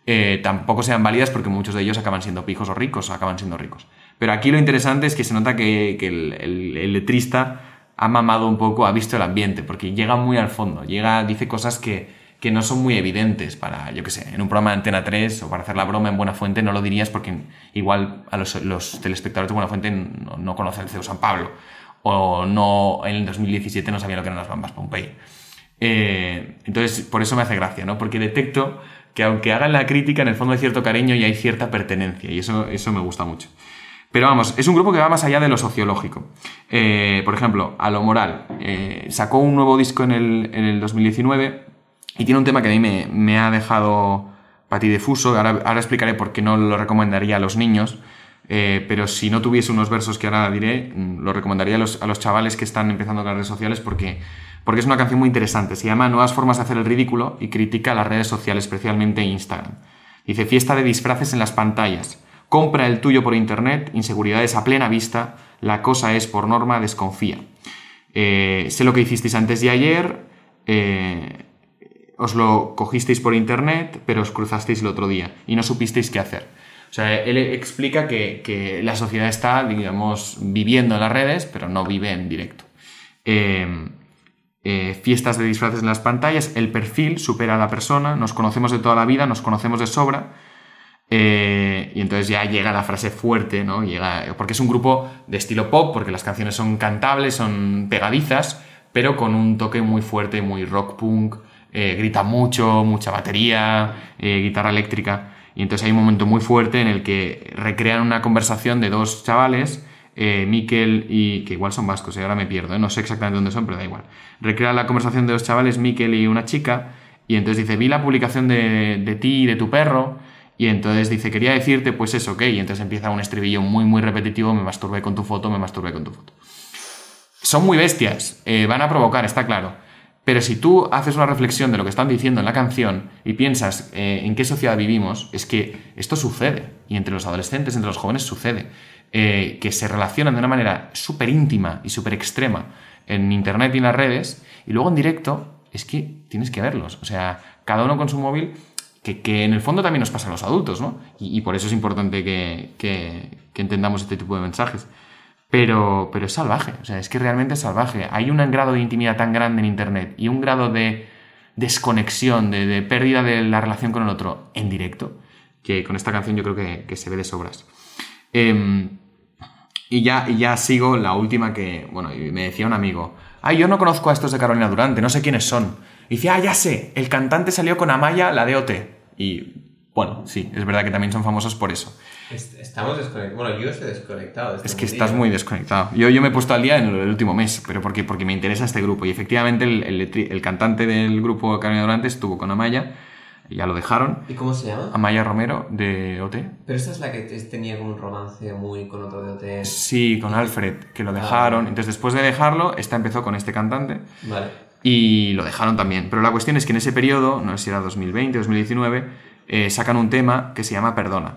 eh, tampoco sean válidas porque muchos de ellos acaban siendo pijos o ricos, acaban siendo ricos. Pero aquí lo interesante es que se nota que, que el- el letrista ha mamado un poco, ha visto el ambiente, porque llega muy al fondo, llega, dice cosas que, que no son muy evidentes para, yo qué sé, en un programa de Antena 3 o para hacer la broma en Buena Fuente no lo dirías porque igual a los, telespectadores de Buena Fuente no, no conocen el CEU San Pablo o no en el 2017 no sabían lo que eran las bambas Pompey. Eh, entonces, por eso me hace gracia, ¿no? Porque detecto que aunque hagan la crítica, en el fondo hay cierto cariño y hay cierta pertenencia y eso, eso me gusta mucho. Pero vamos, es un grupo que va más allá de lo sociológico. Eh, por ejemplo, a lo moral. eh, sacó un nuevo disco en el, en el 2019 y tiene un tema que a mí me, ha dejado patidifuso. Ahora, ahora explicaré por qué no lo recomendaría a los niños. eh, pero si no tuviese unos versos que ahora diré, mm, lo recomendaría a los, chavales que están empezando las redes sociales porque, porque es una canción muy interesante. Se llama Nuevas formas de hacer el ridículo y critica las redes sociales, especialmente Instagram. Dice, fiesta de disfraces en las pantallas. Compra el tuyo por internet, inseguridades a plena vista, la cosa es por norma, desconfía. Eh, sé lo que hicisteis antes de ayer, eh, os lo cogisteis por internet, pero os cruzasteis el otro día y no supisteis qué hacer. O sea, él explica que, que la sociedad está, digamos, viviendo en las redes, pero no vive en directo. Eh, eh, fiestas de disfraces en las pantallas, el perfil supera a la persona, nos conocemos de toda la vida, nos conocemos de sobra. eh, y entonces ya llega la frase fuerte, ¿no? Llega, porque es un grupo de estilo pop, porque las canciones son cantables, son pegadizas, pero con un toque muy fuerte, muy rock punk, eh, grita mucho, mucha batería, eh, guitarra eléctrica. Y entonces hay un momento muy fuerte en el que recrean una conversación de dos chavales, eh, Miquel y. que igual son vascos, y ahora me pierdo, ¿eh? no sé exactamente dónde son, pero da igual. Recrea la conversación de dos chavales, Miquel y una chica, y entonces dice: Vi la publicación de, de ti y de tu perro, y entonces dice: Quería decirte, pues eso, ¿ok? Y entonces empieza un estribillo muy, muy repetitivo: Me masturbé con tu foto, me masturbé con tu foto. Son muy bestias, eh, van a provocar, está claro. Pero si tú haces una reflexión de lo que están diciendo en la canción y piensas eh, en qué sociedad vivimos, es que esto sucede. Y entre los adolescentes, entre los jóvenes sucede. Eh, que se relacionan de una manera súper íntima y súper extrema en Internet y en las redes. Y luego en directo es que tienes que verlos. O sea, cada uno con su móvil, que, que en el fondo también nos pasa a los adultos, ¿no? Y, por eso es importante que- que entendamos este tipo de mensajes. Pero, pero es salvaje, o sea, es que realmente es salvaje. Hay un grado de intimidad tan grande en Internet y un grado de desconexión, de, pérdida de la relación con el otro en directo, que con esta canción yo creo que, se ve de sobras. Em, y ya, y ya sigo la última que, bueno, me decía un amigo, ay, yo no conozco a estos de Carolina Durante, no sé quiénes son. Y dice, ah, ya sé, el cantante salió con Amaya, la de OT. Y bueno, sí, es verdad que también son famosos por eso. Est- Estamos desconectados. Bueno, yo estoy desconectado. de este Es que mundillo. estás muy desconectado. Yo, yo me he puesto al día en el, último mes, pero porque, porque me interesa este grupo. Y efectivamente el, el cantante del grupo Carolina Durante estuvo con Amaya, ya lo dejaron. ¿Y cómo se llama? Amaya Romero de OT. Pero esta es la que te- tenía como un romance muy con otro de OT. Sí, con Alfred, que lo dejaron. Entonces después de dejarlo, esta empezó con este cantante. Vale. y lo dejaron también. Pero la cuestión es que en ese periodo, no sé si era 2020 2019, eh, sacan un tema que se llama Perdona.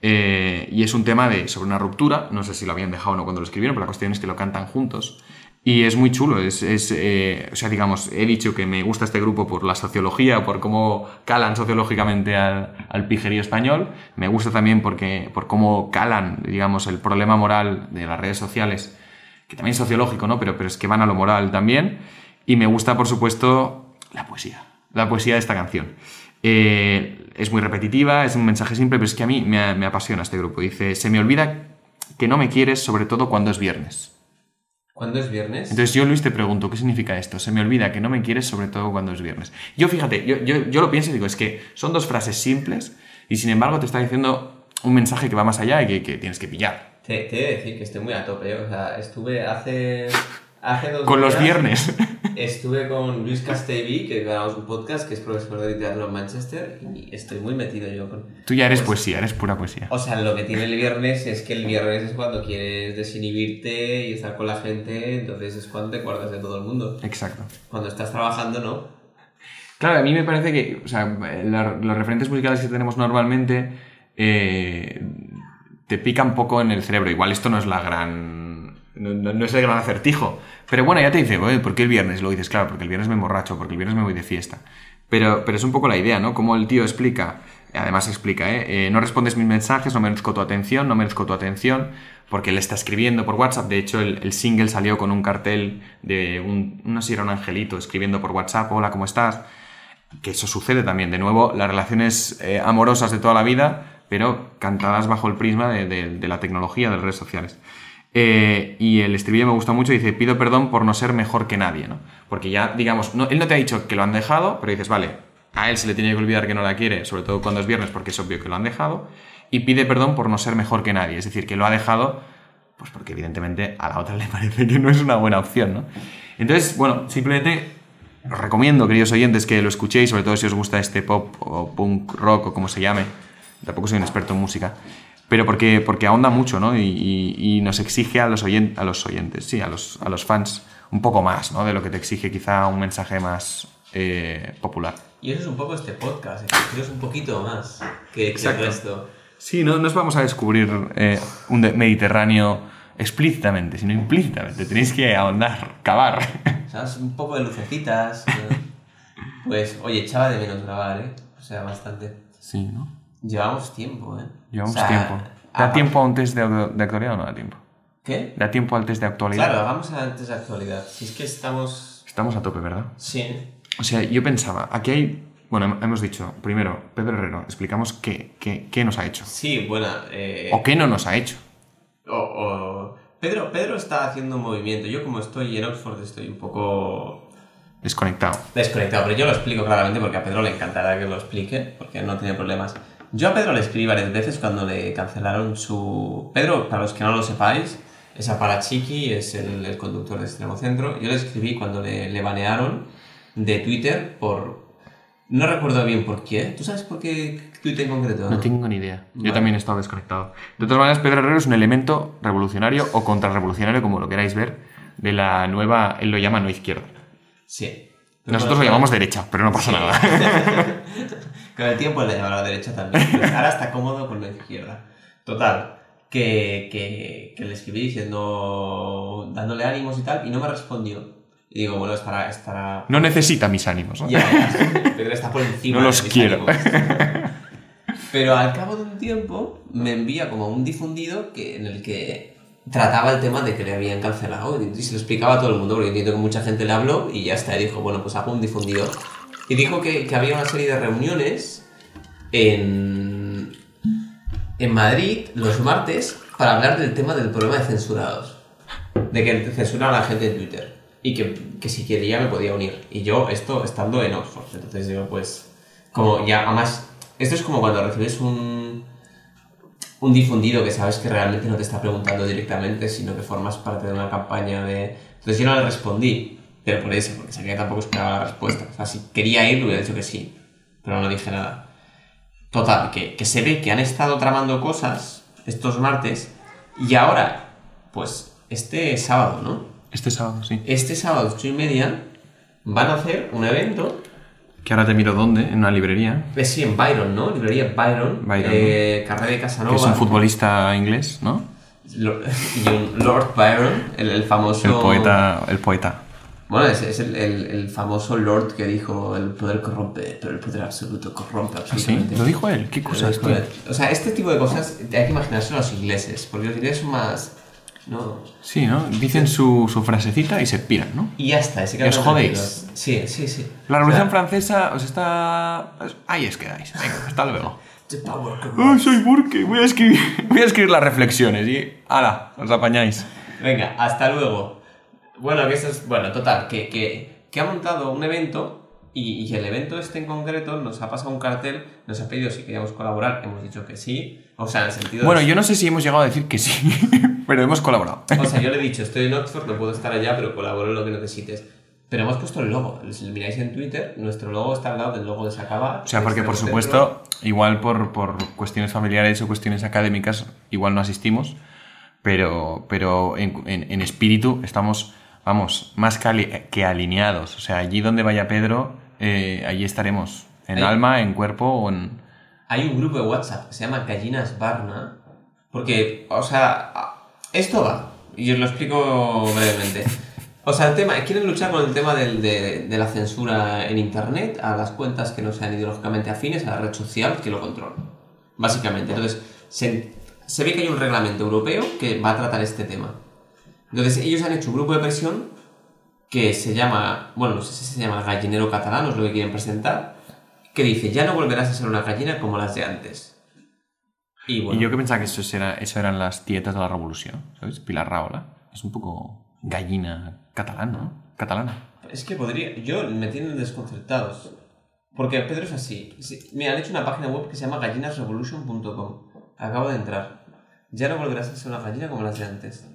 Eh, y es un tema de, sobre una ruptura, no sé si lo habían dejado o no cuando lo escribieron, pero la cuestión es que lo cantan juntos. Y es muy chulo, es, es, eh, o sea, digamos, he dicho que me gusta este grupo por la sociología, por cómo calan sociológicamente al, al pijerío español, me gusta también porque, por cómo calan, digamos, el problema moral de las redes sociales, que también es sociológico, ¿no? Pero, pero es que van a lo moral también, y me gusta, por supuesto, la poesía, la poesía de esta canción. Eh, es muy repetitiva, es un mensaje simple, pero es que a mí me, me apasiona este grupo. Dice, se me olvida que no me quieres, sobre todo cuando es viernes. ¿Cuándo es viernes? Entonces yo, Luis, te pregunto, ¿qué significa esto? Se me olvida que no me quieres, sobre todo cuando es viernes. Yo, fíjate, yo, yo, yo lo pienso y digo, es que son dos frases simples y sin embargo te está diciendo un mensaje que va más allá y que, que tienes que pillar. Te, te he de decir que estoy muy a tope, ¿eh? o sea, estuve hace... Hace dos Con los viernes. Estuve con Luis Castellví, que grabamos un podcast, que es profesor de literatura en Manchester, y estoy muy metido yo con... Tú ya eres Pues- poesía, eres pura poesía. O sea, lo que tiene el viernes es que el viernes es cuando quieres desinhibirte y estar con la gente, entonces es cuando te acuerdas de todo el mundo. Exacto. Cuando estás trabajando, no. Claro, a mí me parece que, o sea, la- los referentes musicales que tenemos normalmente eh, te pica un poco en el cerebro. Igual esto no es la gran... No, no- es el gran acertijo. Pero bueno, ya te dice, "Oye, ¿por qué el viernes? Lo dices, claro, porque el viernes me emborracho, porque el viernes me voy de fiesta. Pero, pero es un poco la idea, ¿no? Como el tío explica, además explica, ¿eh? Eh, no respondes mis mensajes, no merezco tu atención, no merezco tu atención, porque él está escribiendo por WhatsApp. De hecho, el, single salió con un cartel de un, no sé si era un angelito, escribiendo por WhatsApp, hola, ¿cómo estás? que eso sucede también. De nuevo, las relaciones eh, amorosas de toda la vida, pero cantadas bajo el prisma de, de- de la tecnología, de las redes sociales. Eh, y el estribillo me gusta mucho, dice, pido perdón por no ser mejor que nadie, ¿no? Porque ya, digamos, no- él no te ha dicho que lo han dejado, pero dices, vale, a él se le tiene que olvidar que no la quiere, sobre todo cuando es viernes, porque es obvio que lo han dejado, y pide perdón por no ser mejor que nadie, es decir, que lo ha dejado, pues porque evidentemente a la otra le parece que no es una buena opción, ¿no? Entonces, bueno, simplemente os recomiendo, queridos oyentes, que lo escuchéis, sobre todo si os gusta este pop o punk rock o como se llame. Tampoco soy un experto en música. Pero porque, porque ahonda mucho, ¿no? Y, y- y nos exige a los, oyen- a los oyentes, sí, a los, a los fans, un poco más, ¿no? De lo que te exige quizá un mensaje más eh, popular. Y eso es un poco este podcast, es un poquito más que, que el resto. Sí, no nos vamos a descubrir eh, un Mediterráneo explícitamente, sino implícitamente. Tenéis que ahondar, cavar. ¿Sabes? Un poco de lucecitas. ¿no? Pues, oye, echaba de menos grabar, ¿eh? O sea, bastante. Sí, ¿no? Llevamos tiempo, ¿eh? Llevamos O sea, tiempo. ¿Da tiempo a un test de, de actualidad o no da tiempo? ¿Qué? ¿Da tiempo al test de actualidad? Claro, hagamos antes de actualidad. Si es que estamos... Estamos a tope, ¿verdad? Sí. O sea, yo pensaba, aquí hay... Bueno, hem- hemos dicho, primero, Pedro Herrero, explicamos qué, qué, qué nos ha hecho. Sí, bueno. Eh, O qué no nos ha hecho. o- o- Pedro, Pedro está haciendo un movimiento. Yo como estoy en Oxford estoy un poco Desconectado. desconectado, pero yo lo explico claramente porque a Pedro le encantará que lo explique, porque no tiene problemas. Yo a Pedro le escribí varias veces cuando le cancelaron su... Pedro, para los que no lo sepáis, es Aparachiqui, es el, el conductor de Extremo Centro. Yo le escribí cuando le, le banearon de Twitter por... No recuerdo bien por qué. ¿Tú sabes por qué Twitter en concreto? No tengo ni idea. Yo también he estado desconectado. De todas maneras, Pedro Herrero es un elemento revolucionario o contrarrevolucionario, como lo queráis ver, de la nueva... Él lo llama no izquierda. Sí. Nosotros lo llamamos derecha, pero no pasa nada. Con el tiempo le llamará a la derecha también. Pues ahora está cómodo con la izquierda. Total, que, que, que le escribí diciendo, dándole ánimos y tal, y no me respondió. Y digo, bueno, estará... estará... No necesita mis ánimos. ¿no? Ya, ya, Pedro está por encima No de los mis quiero. ánimos. Pero al cabo de un tiempo me envía como un difundido que, en el que trataba el tema de que le habían cancelado y se lo explicaba a todo el mundo porque entiendo que mucha gente le habló y ya está, y dijo, bueno, pues hago un difundido. Y dijo que, que había una serie de reuniones en, en Madrid los martes para hablar del tema del problema de censurados. De que censuran a la gente en Twitter. Y que, que si quería me podía unir. Y yo, esto estando en Oxford. Entonces digo, pues, como ya, además, esto es como cuando recibes un, un difundido que sabes que realmente no te está preguntando directamente, sino que formas parte de una campaña de... Entonces yo no le respondí, pero por eso, porque sabía que tampoco esperaba la respuesta. O sea, si quería ir, le hubiera dicho que sí, pero no dije nada. Total, que, que se ve que han estado tramando cosas estos martes y ahora, pues, este sábado, ¿no? Este sábado, sí. Este sábado, ocho y media, van a hacer un evento Que ahora te miro dónde, en una librería. Eh, sí, en Byron, ¿no? Librería Byron. Byron, eh, Carrera de Casanova. Que es un futbolista inglés, ¿no? Lo- y un Lord Byron, el, el famoso... El poeta. El poeta. Bueno, es, es el, el- el famoso Lord que dijo el poder corrompe, pero el poder absoluto corrompe ¿Ah, sí? absolutamente. ¿Lo dijo él? ¿Qué tío? él. O sea, este tipo de cosas hay que imaginarse los ingleses, porque los ingleses son más... No... Sí, ¿no? Dicen su, su frasecita y se piran, ¿no? Y ya está, ese Y os jodéis. Sí, sí, sí. La O Revolución sea, Francesa os está... Ahí os quedáis. Venga, hasta luego. the power corrupts. ¡Ay, soy Burke! Voy a escribir, voy a escribir las reflexiones y... ¡Hala! Os apañáis. Venga, hasta luego. Bueno, que eso es. Bueno, total, que, que, que ha montado un evento y, y el evento este en concreto nos ha pasado un cartel, nos ha pedido si queríamos colaborar, hemos dicho que sí. O sea, en el sentido. Bueno, de- yo no sé si hemos llegado a decir que sí, pero hemos colaborado. O sea, yo le he dicho, estoy en Oxford, no puedo estar allá, pero colaboro en lo que necesites. Pero hemos puesto el logo. Si lo miráis en Twitter, nuestro logo está al lado del logo de Sacaba. O sea, porque por supuesto, igual por, por cuestiones familiares o cuestiones académicas, igual no asistimos, pero, pero en, en- en espíritu estamos, vamos, más que, ali- que alineados. O sea, allí donde vaya Pedro, eh, allí estaremos. En alma, en cuerpo o en... Hay un grupo de WhatsApp que se llama Gallinas Barna. Porque, o sea, esto va. Y os lo explico brevemente. O sea, el tema, quieren luchar con el tema del- de, de la censura en Internet a las cuentas que no sean ideológicamente afines a la red social que lo controlan. Básicamente. Entonces, se, se ve que hay un reglamento europeo que va a tratar este tema. Entonces, ellos han hecho un grupo de presión que se llama, bueno, no sé si se llama Gallinero Catalán, o es lo que quieren presentar, que dice, ya no volverás a ser una gallina como las de antes. Y bueno, Y yo que pensaba que eso, era, eso eran las tietas de la revolución, ¿sabes? Pilar Rahola. Es un poco gallina catalana, ¿no? Catalana. es que podría, yo me tienen desconcertados. Porque Pedro es así. Sí, Me han hecho una página web que se llama gallinasrevolution.com. Acabo de entrar. Ya no volverás a ser una gallina como las de antes.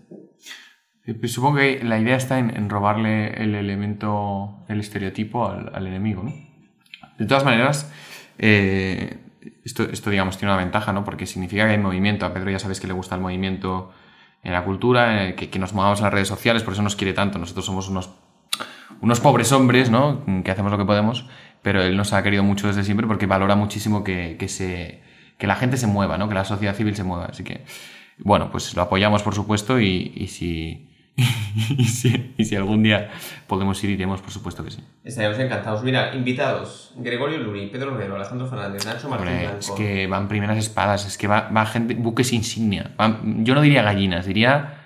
Pues Supongo que la idea está en, en robarle el elemento, el estereotipo al, al enemigo, ¿no? De todas maneras, eh, esto, esto, digamos, tiene una ventaja, ¿no? Porque significa que hay movimiento. A Pedro ya sabes que le gusta el movimiento en la cultura, eh, que, que nos movamos en las redes sociales, por eso nos quiere tanto. Nosotros somos unos, unos pobres hombres, ¿no? Que hacemos lo que podemos, pero él nos ha querido mucho desde siempre porque valora muchísimo que, que se, que la gente se mueva, ¿no? Que la sociedad civil se mueva. Así que, bueno, pues lo apoyamos, por supuesto, y, y si... y, si, y si algún día podemos ir, iremos, por supuesto que sí. Estaríamos encantados. Mira, invitados. Gregorio Luri, Pedro Herrero, Alejandro Fernández, Nacho Martín Hombre, Blanco. es que van primeras espadas, es que va, va gente, buques insignia. Van- yo no diría gallinas, diría...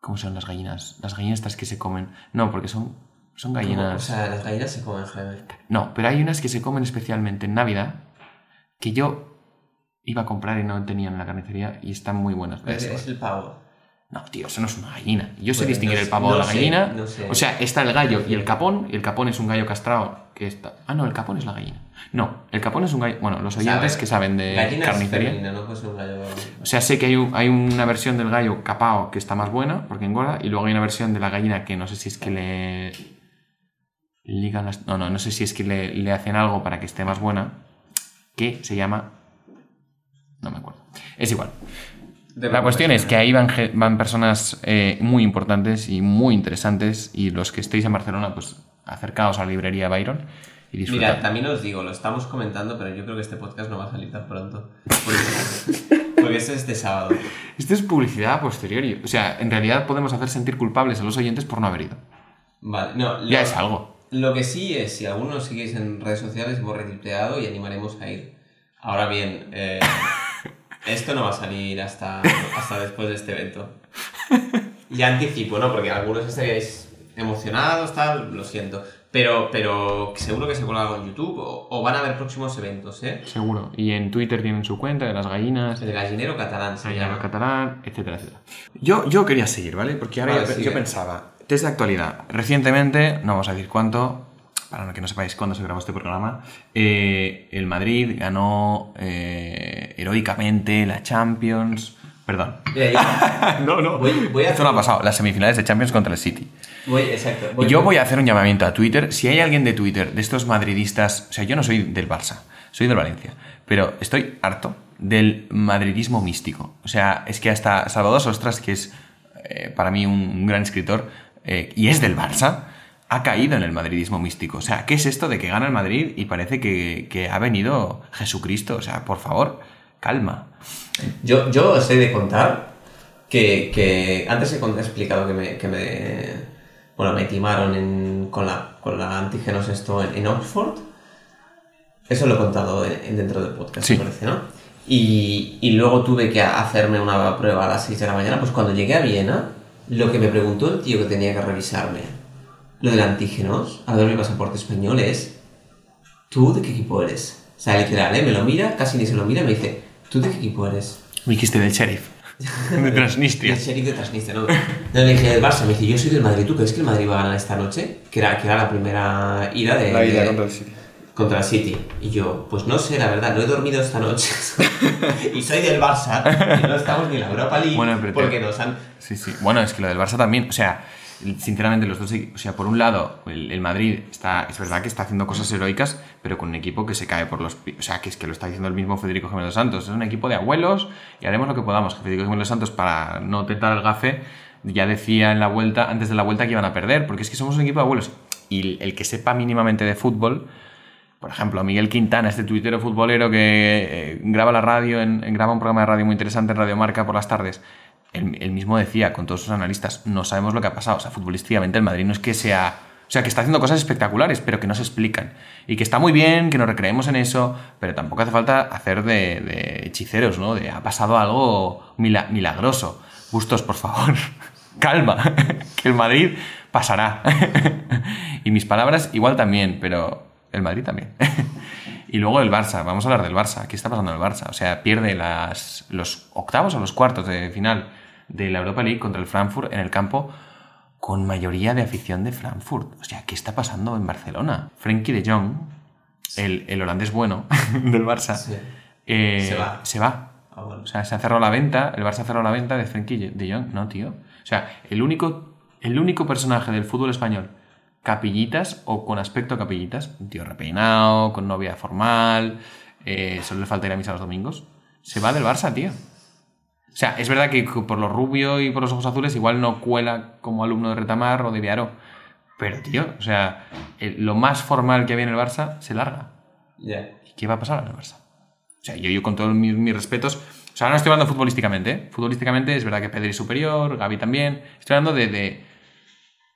¿Cómo son las gallinas? Las gallinas estas que se comen. No, porque son, son ¿Cómo? gallinas... O sea, las gallinas se comen, Jaime. No, pero hay unas que se comen especialmente en Navidad que yo iba a comprar y no tenían en la carnicería y están muy buenas. Es, es el pavo. No, tío, eso no es una gallina. Yo sé distinguir no el pavo de la sé, gallina. no sé. O sea, está el gallo y el capón. Y el capón es un gallo castrado que está... Ah, no, el capón es la gallina. No, el capón es un gallo... Bueno, los oyentes que saben de carnicería... femenina, no puede ser un gallo. O sea, sé que hay, un- hay una versión del gallo capao que está más buena porque engorda y luego hay una versión de la gallina que no sé si es que le ligan las... No, no, no sé si es que le, le hacen algo para que esté más buena que se llama... No me acuerdo. Es igual. De La cuestión es que ahí van, van personas eh, muy importantes y muy interesantes y los que estéis en Barcelona, pues acercaos a la librería Byron y disfrutad. Mira, también os digo, lo estamos comentando, pero yo creo que este podcast no va a salir tan pronto. Porque, porque este es de sábado. Esto es publicidad a posteriori. O sea, en realidad podemos hacer sentir culpables a los oyentes por no haber ido. Vale, no. Ya lo- es algo. Lo que sí es, si algunos seguís en redes sociales, hemos retuiteado y animaremos a ir. Ahora bien, eh, esto no va a salir hasta, hasta después de este evento. Ya anticipo, ¿no? Porque algunos estaríais emocionados, tal, lo siento. Pero, pero seguro que se cuelga algo en YouTube o, o van a haber próximos eventos, ¿eh? Seguro. Y en Twitter tienen su cuenta de las gallinas, El gallinero catalán se Gallina llama. catalán, etcétera, etcétera. Yo, yo quería seguir, ¿vale? Porque ahora Vale, yo, yo pensaba, desde actualidad, recientemente, no vamos a decir cuánto, para que no sepáis cuándo se grabó este programa, eh, el Madrid ganó eh, heroicamente la Champions. Perdón. Mira, yo- no, no. Voy- voy a Esto no ha pasado. Las semifinales de Champions contra el City. voy, exacto. Yo voy a hacer un llamamiento a Twitter. Si hay alguien de Twitter, de estos madridistas, o sea, yo no soy del Barça, soy del Valencia, pero estoy harto del madridismo místico. O sea, es que hasta Salvador Sostras, que es eh, para mí un, un gran escritor, eh, y es del Barça, ha caído en el madridismo místico. O sea, ¿qué es esto de que gana el Madrid y parece que, que ha venido Jesucristo? O sea, por favor, calma. Yo, yo os he de contar que, que antes he explicado que me, que me, bueno, me timaron en- con, la, con la antígenos esto en, en Oxford. Eso lo he contado en- en dentro del podcast, Sí. me parece, ¿no? Y, y luego tuve que hacerme una prueba a las 6 de la mañana. Pues cuando llegué a Viena, lo que me preguntó el tío que tenía que revisarme, lo del antígenos, a ver mi pasaporte español es, ¿tú de qué equipo eres? O sea, literal, ¿eh? Me lo mira, casi ni se lo mira, me dice, ¿tú de qué equipo eres? Me dijiste del sheriff. De Transnistria. El sheriff de Transnistria, ¿no? No, le dije del Barça, me dice, yo soy del Madrid, ¿tú crees que el Madrid va a ganar esta noche? Que era, que era la primera ida de... La ida de- contra el City. contra el City. Y yo, pues no sé, la verdad, no he dormido esta noche. y soy del Barça. Y no estamos ni en la Europa League. Bueno, pero te- porque nos han... Sí, sí. Bueno, es que lo del Barça también, o sea, sinceramente los dos, o sea, por un lado, el, Madrid está, es verdad que está haciendo cosas heroicas, pero con un equipo que se cae por los, o sea, que es que lo está diciendo el mismo Federico Jiménez Santos, es un equipo de abuelos y haremos lo que podamos. Federico Jiménez Santos para no tentar el gafe ya decía en la vuelta, antes de la vuelta que iban a perder, porque es que somos un equipo de abuelos y el que sepa mínimamente de fútbol por ejemplo, Miguel Quintana, este tuitero futbolero que eh, graba la radio, en- graba un programa de radio muy interesante en Radio Marca por las tardes, él, mismo decía con todos sus analistas, no sabemos lo que ha pasado. O sea, futbolísticamente el Madrid no es que sea... O sea, que está haciendo cosas espectaculares, pero que no se explican. Y que está muy bien, que nos recreemos en eso, pero tampoco hace falta hacer de, hechiceros, ¿no? De ha pasado algo mila- milagroso. Bustos, por favor, calma, que el Madrid pasará. y mis palabras igual también, pero el Madrid también. y luego el Barça, vamos a hablar del Barça. ¿Qué está pasando en el Barça? O sea, pierde las, los octavos o los cuartos de final de la Europa League contra el Frankfurt en el campo con mayoría de afición de Frankfurt. O sea, ¿qué está pasando en Barcelona? Frenkie de Jong, el, el holandés bueno del Barça, Sí. eh, Se va. Se va. Ah, bueno. O sea, se ha cerrado la venta, el Barça ha cerrado la venta de Frenkie de Jong. No, tío. O sea, el único, el único personaje del fútbol español capillitas o con aspecto capillitas, un tío repeinado, con novia formal, eh, solo le falta ir a misa los domingos, se va del Barça, tío. O sea, es verdad que por lo rubio y por los ojos azules igual no cuela como alumno de Retamar o de Viaro. Pero, tío, o sea, el- lo más formal que había en el Barça se larga. Ya. ¿Y qué va a pasar en el Barça? O sea, yo, yo con todos mis, mis respetos. O sea, no estoy hablando futbolísticamente. ¿eh? Futbolísticamente es verdad que Pedri es superior, Gaby también. Estoy hablando de, de-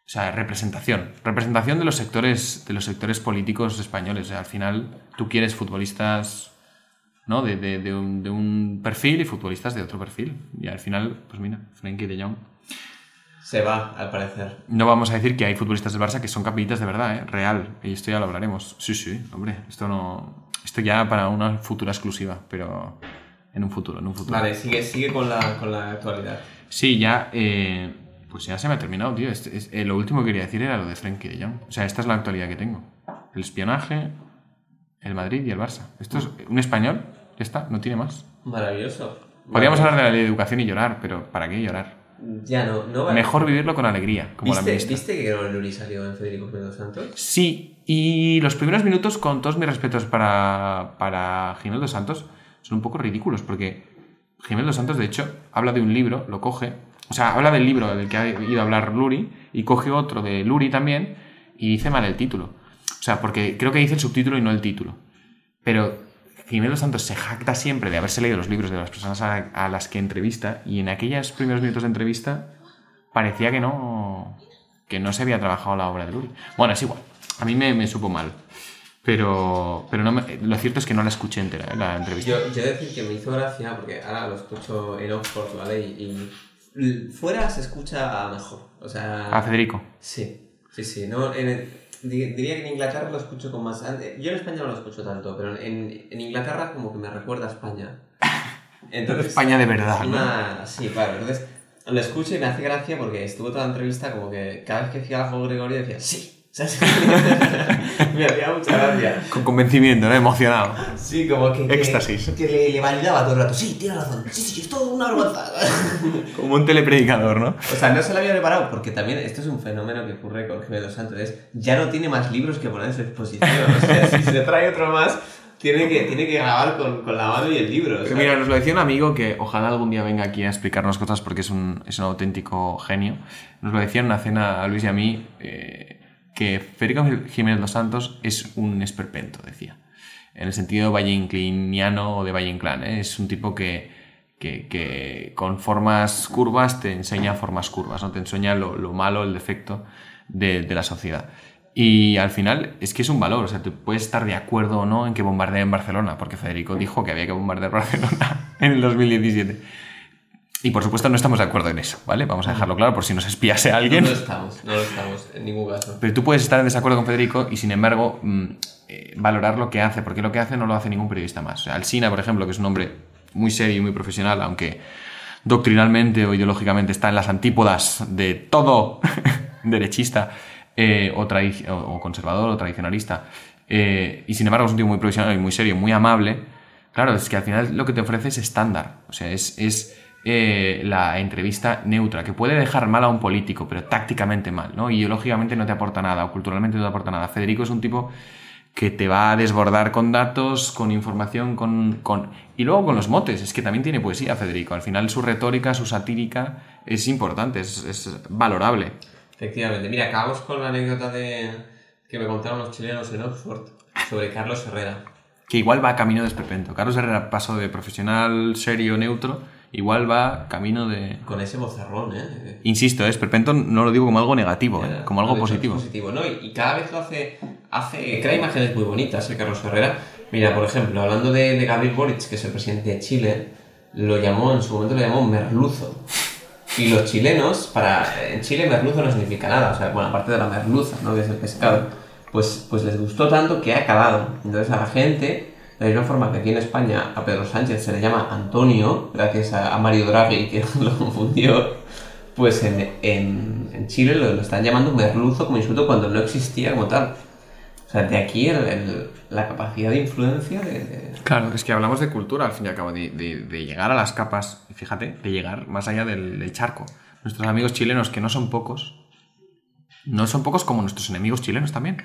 o sea, representación. Representación de los sectores, de los sectores políticos españoles. O sea, al final tú quieres futbolistas ¿no? de, de- de un, de un perfil y futbolistas de otro perfil. Y al final, pues mira, Frenkie de Jong. Se va, al parecer. No vamos a decir que hay futbolistas del Barça que son capillitas de verdad, ¿eh? real. Y esto ya lo hablaremos. Sí, sí, hombre. Esto no. Esto ya para una futura exclusiva, pero en un futuro, en un futuro. Vale, sigue, sigue con, la, con la actualidad. Sí, ya. eh, pues ya se me ha terminado, tío. Este- es- eh, lo último que quería decir era lo de Frenkie de Jong. O sea, esta es la actualidad que tengo: el espionaje, el Madrid y el Barça. Esto es un español, ya está, no tiene más. Maravilloso. Podríamos hablar de la ley de educación y llorar, pero ¿para qué llorar? Ya no, no va- Mejor vivirlo con alegría, como la ¿Viste, ministra. ¿Viste que Gregorio Luri salió en Federico Jiménez Santos? Sí, y los primeros minutos, con todos mis respetos para, para Jiménez dos Santos, son un poco ridículos, porque Jiménez dos Santos, de hecho, habla de un libro, lo coge, o sea, habla del libro del que ha ido a hablar Luri, y coge otro de Luri también, y dice mal el título. O sea, porque creo que dice el subtítulo y no el título. Pero Jiménez dos Santos se jacta siempre de haberse leído los libros de las personas a, a las que entrevista, y en aquellos primeros minutos de entrevista parecía que no, que no se había trabajado la obra de Luri. Bueno, es igual. A mí me, me supo mal. Pero, pero no me- lo cierto es que no la escuché entera, ¿eh? la entrevista. Yo, yo decir que me hizo gracia porque ahora lo escucho en Oxford, ¿vale? Y, y fuera se escucha mejor. O sea. A Federico. Sí, sí, sí. No, en el- diría que en Inglaterra lo escucho con más. Yo en España no lo escucho tanto, pero en, en Inglaterra como que me recuerda a España. Entonces, España de verdad, ¿no? una- Sí, claro. Entonces lo escucho y me hace gracia porque estuvo toda la entrevista como que cada vez que decía algo Gregorio decía ¡Sí! Me hacía mucha gracia. Con convencimiento, ¿no? Emocionado. Sí, como que. que- Éxtasis. Que, le, le validaba todo el rato. Sí, tiene razón. Sí, sí, es todo una vergüenza. Como un telepredicador, ¿no? o sea, no se lo había preparado porque también esto es un fenómeno que ocurre con Jiménez dos Santos. Es, ya no tiene más libros que poner en su exposición. O sea, si se trae otro más, tiene que, tiene que grabar con, con la mano y el libro. Pero mira, nos lo decía un amigo que ojalá algún día venga aquí a explicarnos cosas porque es un, es un auténtico genio. Nos lo decía en una cena a Luis y a mí. eh, que Federico Jiménez Dos Santos es un esperpento, decía. En el sentido valle incliniano o de valle inclán. ¿eh? Es un tipo que, que, que, con formas curvas te enseña formas curvas, ¿no? te enseña lo, lo malo, el defecto de, de, la sociedad. Y al final es que es un valor, o sea, tú puedes estar de acuerdo o no en que bombardeen Barcelona, porque Federico dijo que había que bombardear Barcelona en el 2017. Y por supuesto no estamos de acuerdo en eso, ¿vale? Vamos a dejarlo claro por si nos espiase alguien. No lo estamos, no lo estamos, en ningún caso. Pero tú puedes estar en desacuerdo con Federico y sin embargo mmm, eh, valorar lo que hace, porque lo que hace no lo hace ningún periodista más. O sea, Alsina, por ejemplo, que es un hombre muy serio y muy profesional, aunque doctrinalmente o ideológicamente está en las antípodas de todo derechista eh, o, o, conservador o tradicionalista, eh, y sin embargo es un tío muy profesional y muy serio, muy amable, claro, es que al final lo que te ofrece es estándar, o sea, es... es eh, la entrevista neutra, que puede dejar mal a un político, pero tácticamente mal, ¿no? Ideológicamente no te aporta nada, o culturalmente no te aporta nada. Federico es un tipo que te va a desbordar con datos, con información, con, con... Y luego con los motes, es que también tiene poesía Federico. Al final su retórica, su satírica es importante, es, es valorable. Efectivamente. Mira, acabamos con la anécdota de que me contaron los chilenos en Oxford sobre Carlos Herrera. Que igual va camino de esperpento. Carlos Herrera pasó de profesional, serio, neutro, igual va camino de... Con ese bozarrón, ¿eh? Insisto, ¿eh? esperpento no lo digo como algo negativo, ¿eh? como algo positivo. positivo ¿no? y, y, cada vez lo hace, hace... Crea imágenes muy bonitas, ¿eh? Carlos Herrera. Mira, por ejemplo, hablando de, de Gabriel Boric, que es el presidente de Chile, lo llamó, en su momento lo llamó merluzo. Y los chilenos, para en Chile merluzo no significa nada, o sea, bueno, aparte de la merluza, ¿no? que es el pescado, pues, pues les gustó tanto que ha calado. Entonces a la gente, de la misma forma que aquí en España a Pedro Sánchez se le llama Antonio, gracias a, Mario Draghi que lo confundió, pues en, en, en Chile lo, lo, están llamando merluzo como insulto cuando no existía como tal. O sea, de aquí el, el, la capacidad de influencia de, de, Claro, es que hablamos de cultura al fin y al cabo, de, de, de llegar a las capas, fíjate, de llegar más allá del, del, charco. Nuestros amigos chilenos, que no son pocos, no son pocos como nuestros enemigos chilenos también.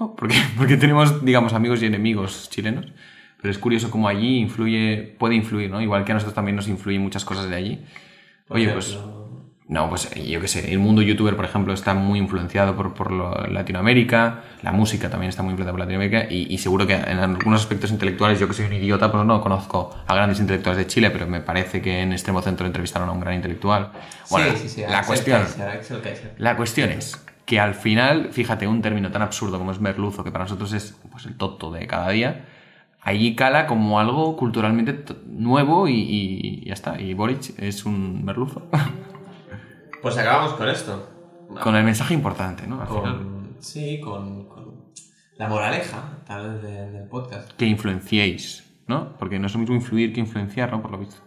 ¿no? Porque, porque tenemos, digamos, amigos y enemigos chilenos. Pero es curioso cómo allí influye, puede influir, ¿no? Igual que a nosotros también nos influyen muchas cosas de allí. Oye, pues no, pues yo qué sé, el mundo youtuber, por ejemplo, está muy influenciado por, por lo, Latinoamérica, la música también está muy influenciada por Latinoamérica y, y, seguro que en algunos aspectos intelectuales, yo que soy un idiota, pues no conozco a grandes intelectuales de Chile, pero me parece que en Extremo Centro entrevistaron a un gran intelectual. Bueno, sí, sí, sí, la, cuestión, Kaiser, Kaiser. la cuestión es que al final, fíjate, un término tan absurdo como es merluzo, que para nosotros es pues, el toto de cada día, allí cala como algo culturalmente nuevo y, y ya está. Y Boric es un merluzo. Pues acabamos con esto. Con el mensaje importante, ¿no? Al con, final. Sí, con, con, la moraleja, tal vez, de, del podcast. Que influenciéis, ¿no? Porque no es lo mismo influir que influenciar, ¿no? Por lo visto.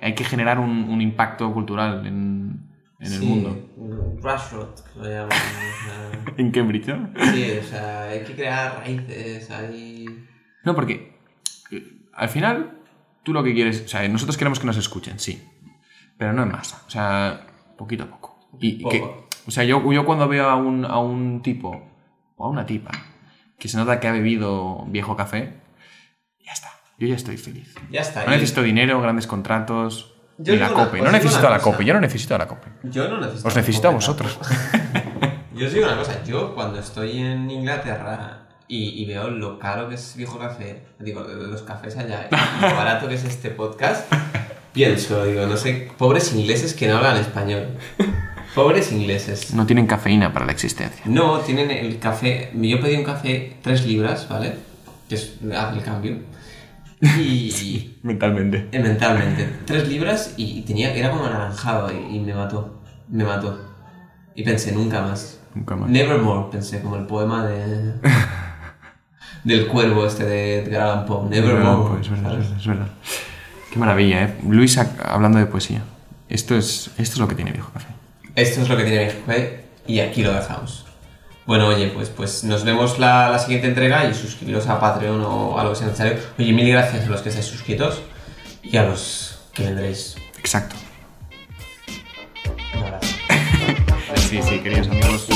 Hay que generar un, un impacto cultural en, en sí, el mundo. Grassroot, lo llaman. en Cambridge, ¿no? Sí, o sea, hay que crear raíces, hay... No, porque al final tú lo que quieres... O sea, nosotros queremos que nos escuchen, sí. Pero no en masa. O sea, poquito a poco. Y Poco. que, o sea, yo, yo cuando veo a un, a un tipo o a una tipa que se nota que ha bebido viejo café, ya está. Yo ya estoy feliz. Ya está. No y- necesito dinero, grandes contratos, Yo ni la una- cope. os No necesito una a la cosa. cope. Yo no necesito a la cope. Yo no necesito... Os necesito a vosotros. Yo os digo una cosa, yo cuando estoy en Inglaterra y, y veo lo caro que es viejo café, digo, los cafés allá, y lo barato que es este podcast, pienso, digo, no sé, pobres ingleses que no hablan español. Pobres ingleses. No tienen cafeína para la existencia. No, tienen el café. Yo pedí un café 3 libras, ¿vale? Que es el cambio. Y. Mentalmente. eh, mentalmente. 3 libras y tenía, era como anaranjado y, y me mató. Me mató. Y pensé, nunca más. Nunca más. Nevermore, pensé, como el poema de. del cuervo este de Edgar Allan Poe. Nevermore. Pues, es verdad, es ¿sabes? verdad, es verdad. Qué maravilla, ¿eh? Luis, hablando de poesía. Esto es, esto es lo que tiene viejo café. Esto es lo que tiene mi café y aquí lo dejamos. Bueno, oye, pues, pues nos vemos la, la siguiente entrega y suscribiros a Patreon o a lo que sea necesario. Oye, mil gracias a los que estáis suscritos y a los que vendréis. Exacto. Un abrazo. Sí, sí, queridos amigos.